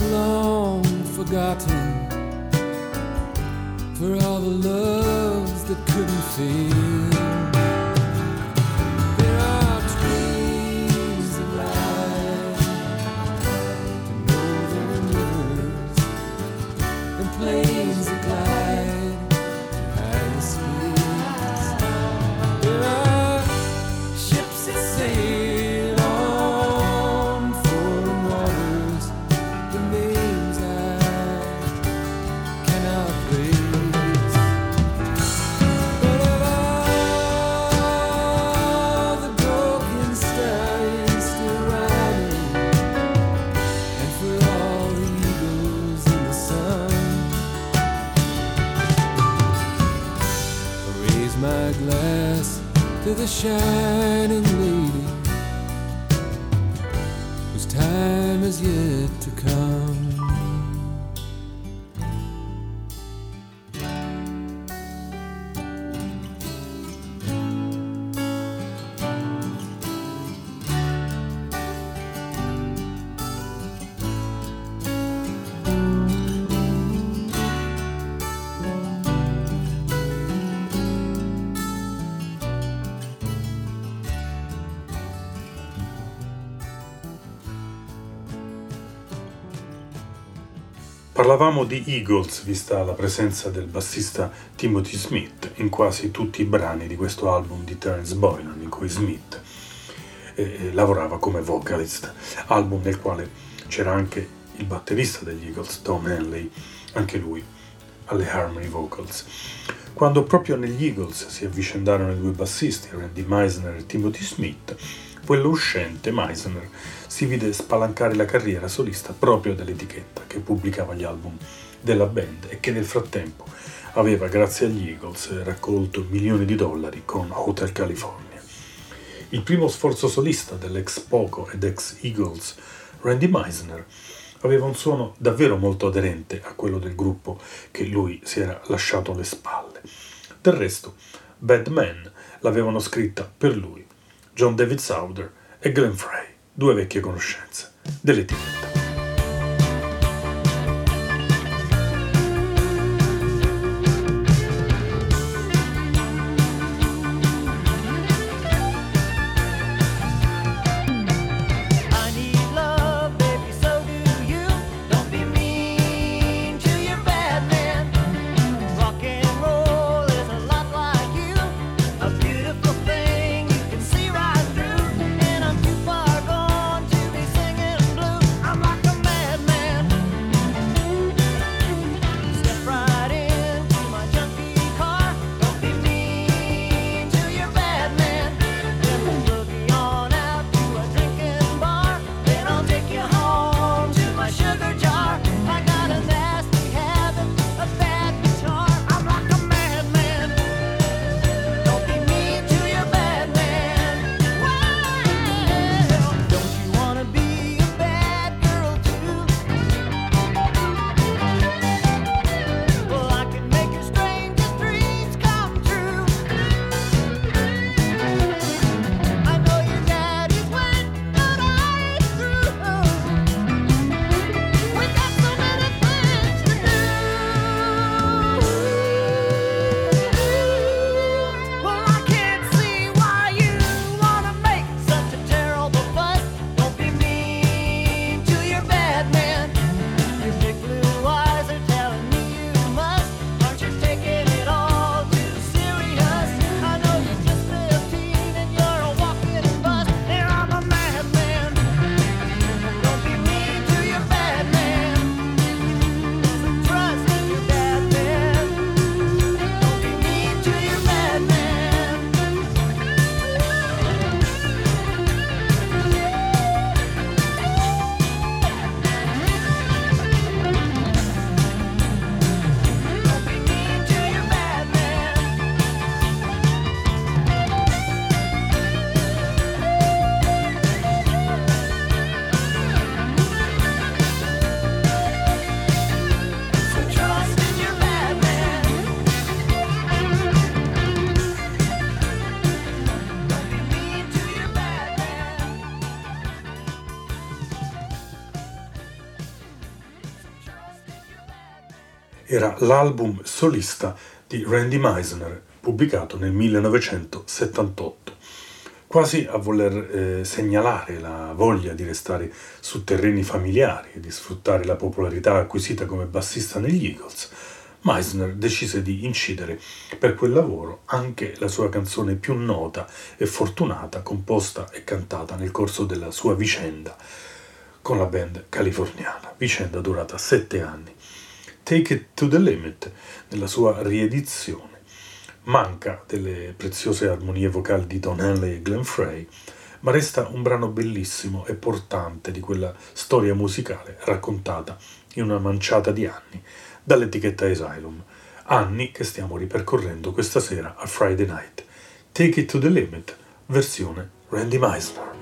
I've long forgotten. For all the loves that couldn't feel. The shining Parlavamo di Eagles vista la presenza del bassista Timothy Smith in quasi tutti i brani di questo album di Terence Boylan in cui Smith eh, eh, lavorava come vocalist, album nel quale c'era anche il batterista degli Eagles, Tom Henley, anche lui alle harmony vocals. Quando proprio negli Eagles si avvicendarono i due bassisti, Randy Meisner e Timothy Smith, quello uscente, Meisner, si vide spalancare la carriera solista proprio dell'etichetta che pubblicava gli album della band e che nel frattempo aveva, grazie agli Eagles, raccolto milioni di dollari con Hotel California. Il primo sforzo solista dell'ex Poco ed ex Eagles, Randy Meisner, aveva un suono davvero molto aderente a quello del gruppo che lui si era lasciato alle spalle. Del resto, Bad Man l'avevano scritta per lui John David Sauder e Glenn Frey, due vecchie conoscenze dell'etichetta. L'album solista di Randy Meisner, pubblicato nel 1978 quasi a voler eh, segnalare la voglia di restare su terreni familiari e di sfruttare la popolarità acquisita come bassista negli Eagles, Meisner decise di incidere per quel lavoro anche la sua canzone più nota e fortunata composta e cantata nel corso della sua vicenda con la band californiana, vicenda durata sette anni. Take It to the Limit, nella sua riedizione manca delle preziose armonie vocali di Don Henley e Glenn Frey, ma resta un brano bellissimo e portante di quella storia musicale raccontata in una manciata di anni dall'etichetta Asylum, anni che stiamo ripercorrendo questa sera a Friday Night. Take It to the Limit, versione Randy Meisner.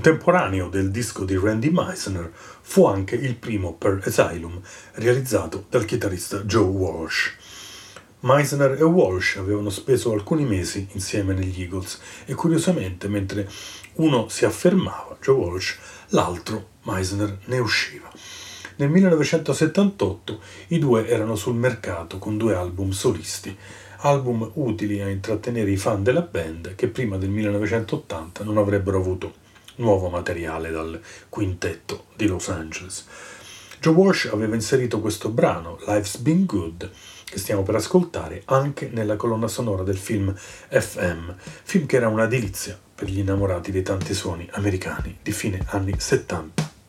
Contemporaneo del disco di Randy Meisner fu anche il primo per Asylum realizzato dal chitarrista Joe Walsh. Meisner e Walsh avevano speso alcuni mesi insieme negli Eagles e curiosamente mentre uno si affermava, Joe Walsh, l'altro, Meisner, ne usciva. Nel 1978 i due erano sul mercato con due album solisti, album utili a intrattenere i fan della band che prima del 1980 non avrebbero avuto nuovo materiale dal quintetto di Los Angeles. Joe Walsh aveva inserito questo brano, Life's Been Good, che stiamo per ascoltare anche nella colonna sonora del film FM, film che era una delizia per gli innamorati dei tanti suoni americani di fine anni 70.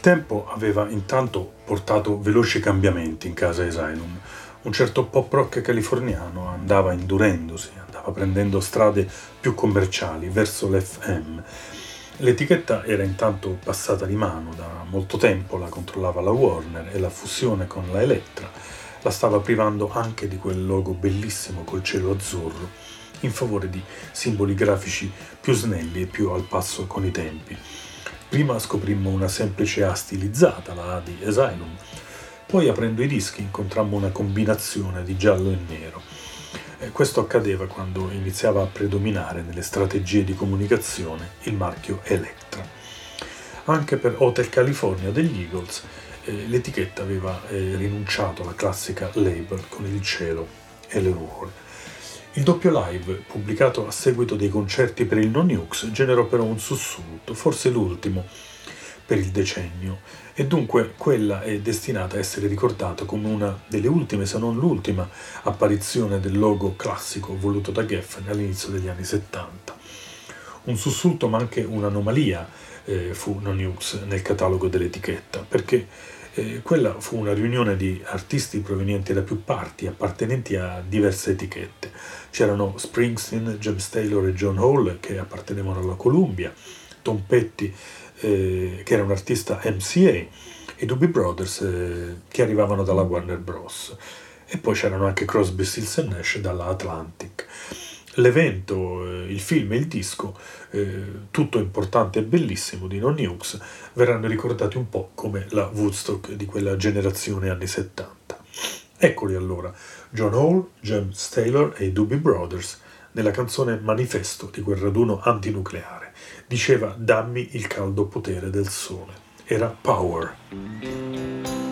Il tempo aveva intanto portato veloci cambiamenti in casa Asylum. Un certo pop rock californiano andava indurendosi, andava prendendo strade più commerciali verso l'FM. L'etichetta era intanto passata di mano da molto tempo, la controllava la Warner e la fusione con la Electra la stava privando anche di quel logo bellissimo col cielo azzurro, in favore di simboli grafici più snelli e più al passo con i tempi. Prima scoprimmo una semplice A stilizzata, la A di Asylum, poi aprendo i dischi incontrammo una combinazione di giallo e nero. E questo accadeva quando iniziava a predominare nelle strategie di comunicazione il marchio Electra. Anche per Hotel California degli Eagles eh, l'etichetta aveva eh, rinunciato alla classica label con il cielo e le nuvole. Il doppio live, pubblicato a seguito dei concerti per il Non-Nukes, generò però un sussulto, forse l'ultimo per il decennio, e dunque quella è destinata a essere ricordata come una delle ultime, se non l'ultima, apparizione del logo classico voluto da Geffen all'inizio degli anni 70. Un sussulto ma anche un'anomalia eh, fu Non-Nukes nel catalogo dell'etichetta, perché eh, quella fu una riunione di artisti provenienti da più parti, appartenenti a diverse etichette. C'erano Springsteen, James Taylor e John Hall che appartenevano alla Columbia, Tom Petty eh, che era un artista MCA e Doobie Brothers eh, che arrivavano dalla Warner Bros. E poi c'erano anche Crosby, Stills e Nash dalla Atlantic. L'evento, eh, il film e il disco, eh, tutto importante e bellissimo di Non Nukes, verranno ricordati un po' come la Woodstock di quella generazione anni 70. Eccoli allora, John Hall, James Taylor e i Doobie Brothers nella canzone Manifesto di quel raduno antinucleare. Diceva dammi il caldo potere del sole. Era Power.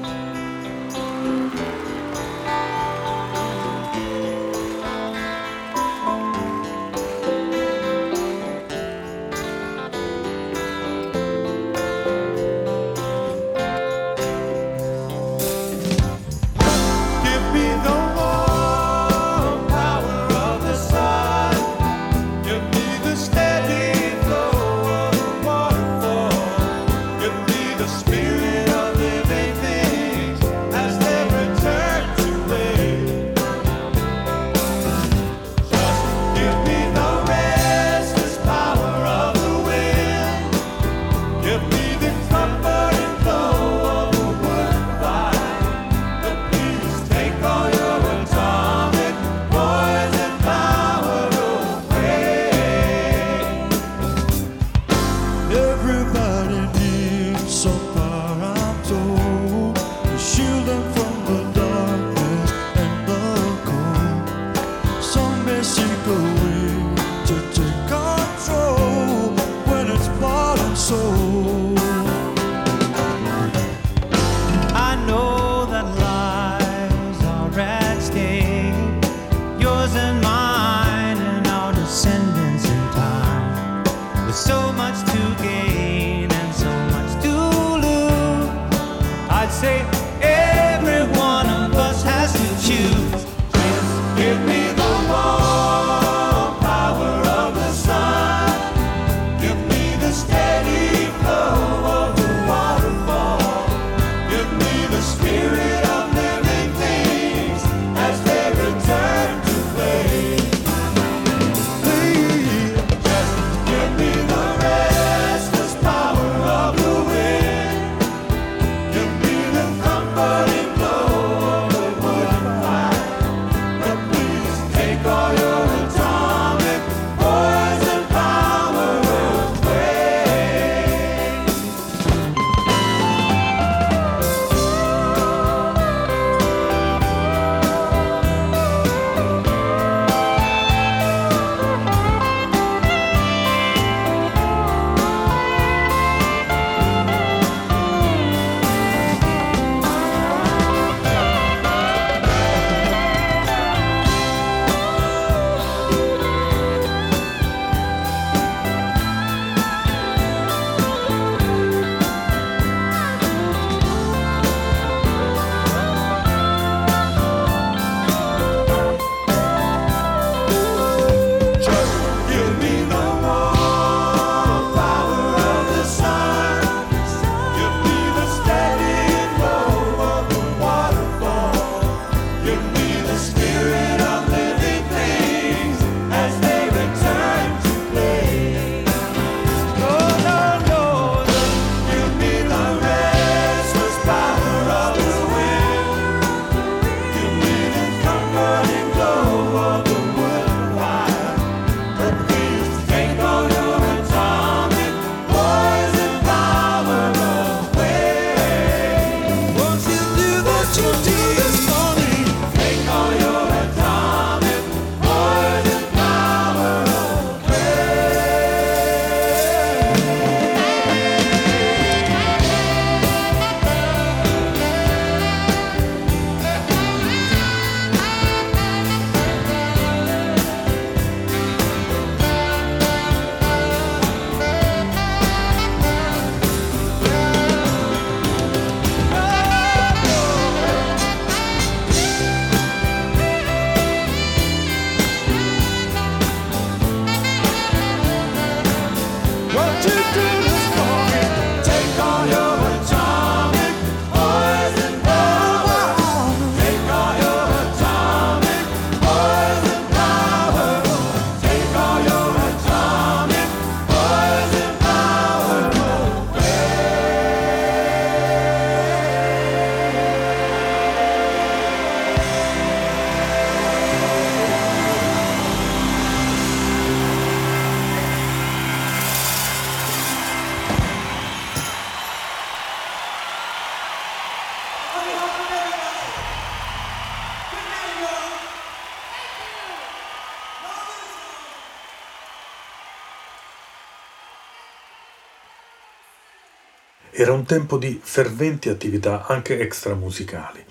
Era un tempo di ferventi attività anche extramusicali.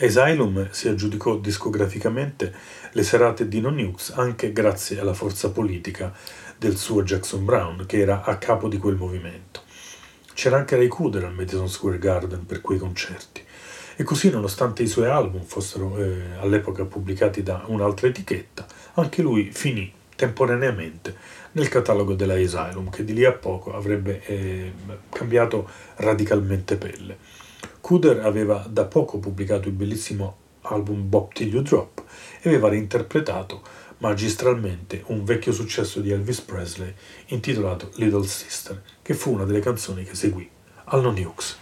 Asylum si aggiudicò discograficamente le serate di Non Hughes anche grazie alla forza politica del suo Jackson Brown, che era a capo di quel movimento. C'era anche Ray Cooder al Madison Square Garden per quei concerti. E così, nonostante i suoi album fossero eh, all'epoca pubblicati da un'altra etichetta, anche lui finì temporaneamente nel catalogo della Asylum, che di lì a poco avrebbe eh, cambiato radicalmente pelle. Cooder aveva da poco pubblicato il bellissimo album Bob Till You Drop e aveva reinterpretato magistralmente un vecchio successo di Elvis Presley intitolato Little Sister, che fu una delle canzoni che seguì al Non Hughes.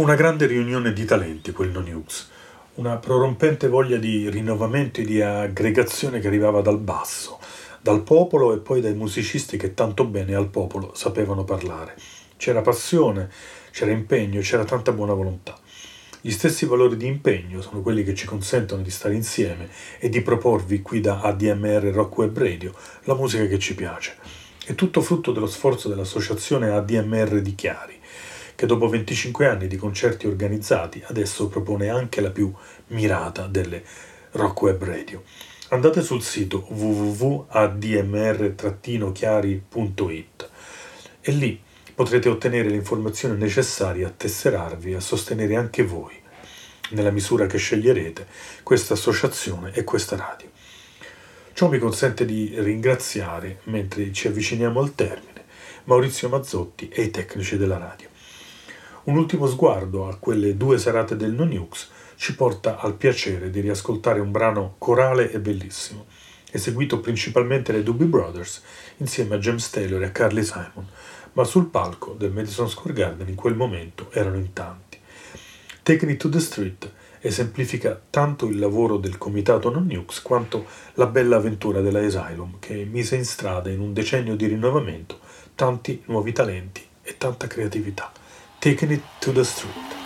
Fu una grande riunione di talenti quel Hughes, una prorompente voglia di rinnovamento e di aggregazione che arrivava dal basso, dal popolo e poi dai musicisti che tanto bene al popolo sapevano parlare. C'era passione, c'era impegno, c'era tanta buona volontà. Gli stessi valori di impegno sono quelli che ci consentono di stare insieme e di proporvi qui da ADMR Rock Web Radio la musica che ci piace. È tutto frutto dello sforzo dell'associazione ADMR di Chiari, che dopo 25 anni di concerti organizzati adesso propone anche la più mirata delle Rock Web Radio. Andate sul sito www.admr-chiari.it e lì potrete ottenere le informazioni necessarie a tesserarvi e a sostenere anche voi, nella misura che sceglierete, questa associazione e questa radio. Ciò mi consente di ringraziare, mentre ci avviciniamo al termine, Maurizio Mazzotti e i tecnici della radio. Un ultimo sguardo a quelle due serate del No Nukes ci porta al piacere di riascoltare un brano corale e bellissimo, eseguito principalmente dai Doobie Brothers insieme a James Taylor e a Carly Simon, ma sul palco del Madison Square Garden in quel momento erano in tanti. Taking It to the Street esemplifica tanto il lavoro del comitato Non Nukes quanto la bella avventura della Asylum che mise in strada in un decennio di rinnovamento tanti nuovi talenti e tanta creatività. Taking It to the Street.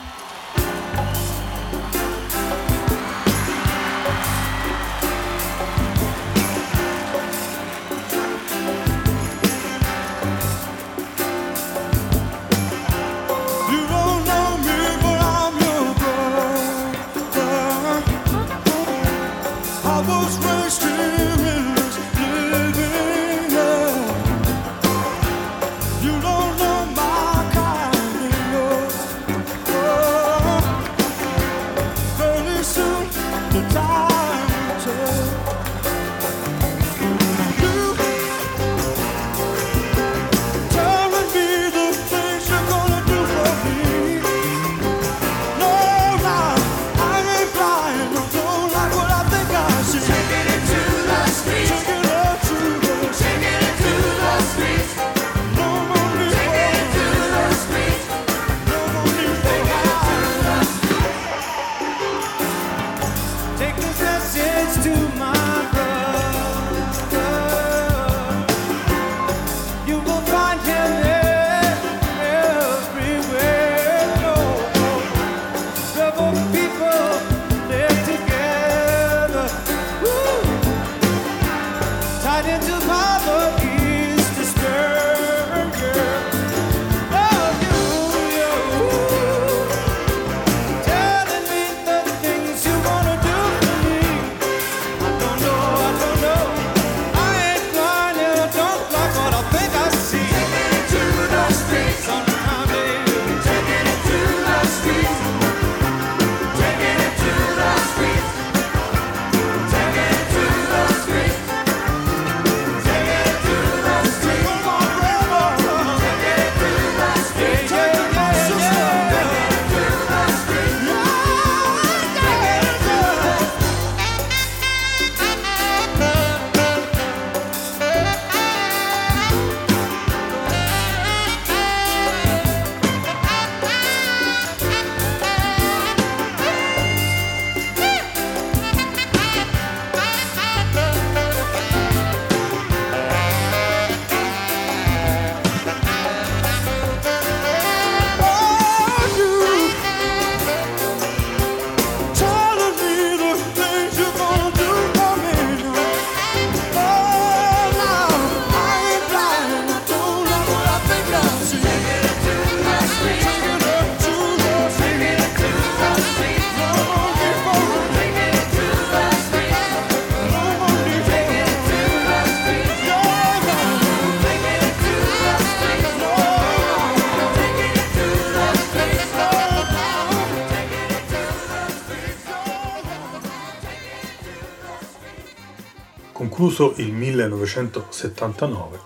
Concluso il 1979,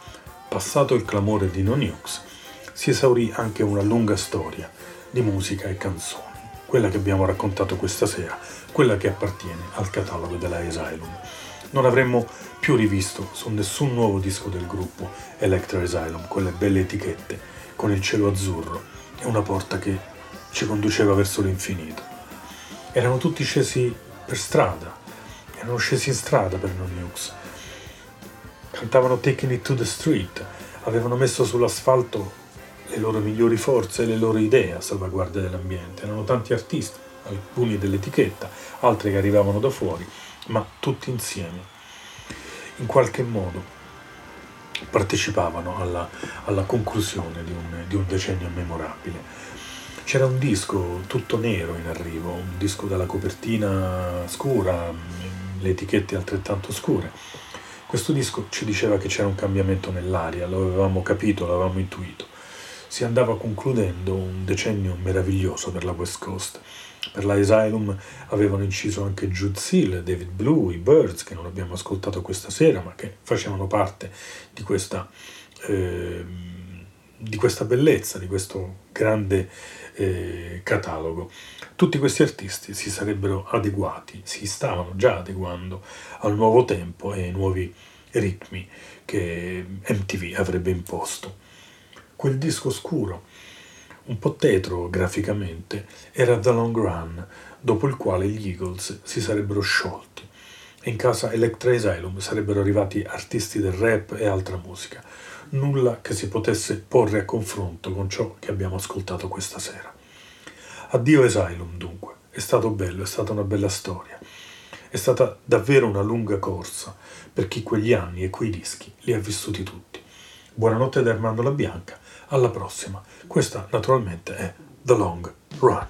passato il clamore di No Nukes, si esaurì anche una lunga storia di musica e canzoni, quella che abbiamo raccontato questa sera, quella che appartiene al catalogo della Asylum. Non avremmo più rivisto su nessun nuovo disco del gruppo Electro Asylum quelle belle etichette con il cielo azzurro e una porta che ci conduceva verso l'infinito. Erano tutti scesi per strada, erano scesi in strada per No Nukes. Cantavano Taking It to the Street, avevano messo sull'asfalto le loro migliori forze e le loro idee a salvaguardia dell'ambiente. Erano tanti artisti, alcuni dell'etichetta, altri che arrivavano da fuori, ma tutti insieme, in qualche modo, partecipavano alla, alla conclusione di un, di un decennio memorabile. C'era un disco tutto nero in arrivo, un disco dalla copertina scura, le etichette altrettanto scure. Questo disco ci diceva che c'era un cambiamento nell'aria, lo avevamo capito, l'avevamo intuito. Si andava concludendo un decennio meraviglioso per la West Coast. Per la Asylum avevano inciso anche Jude Seal, David Blue, i Birds, che non abbiamo ascoltato questa sera, ma che facevano parte di questa, eh, di questa bellezza, di questo grande eh, catalogo. Tutti questi artisti si sarebbero adeguati, si stavano già adeguando al nuovo tempo e ai nuovi ritmi che MTV avrebbe imposto. Quel disco scuro, un po' tetro graficamente, era The Long Run, dopo il quale gli Eagles si sarebbero sciolti e in casa Electra Asylum sarebbero arrivati artisti del rap e altra musica, nulla che si potesse porre a confronto con ciò che abbiamo ascoltato questa sera. Addio Asylum dunque, è stato bello, è stata una bella storia, è stata davvero una lunga corsa per chi quegli anni e quei dischi li ha vissuti tutti. Buonanotte da Armando La Bianca, alla prossima. Questa naturalmente è The Long Run.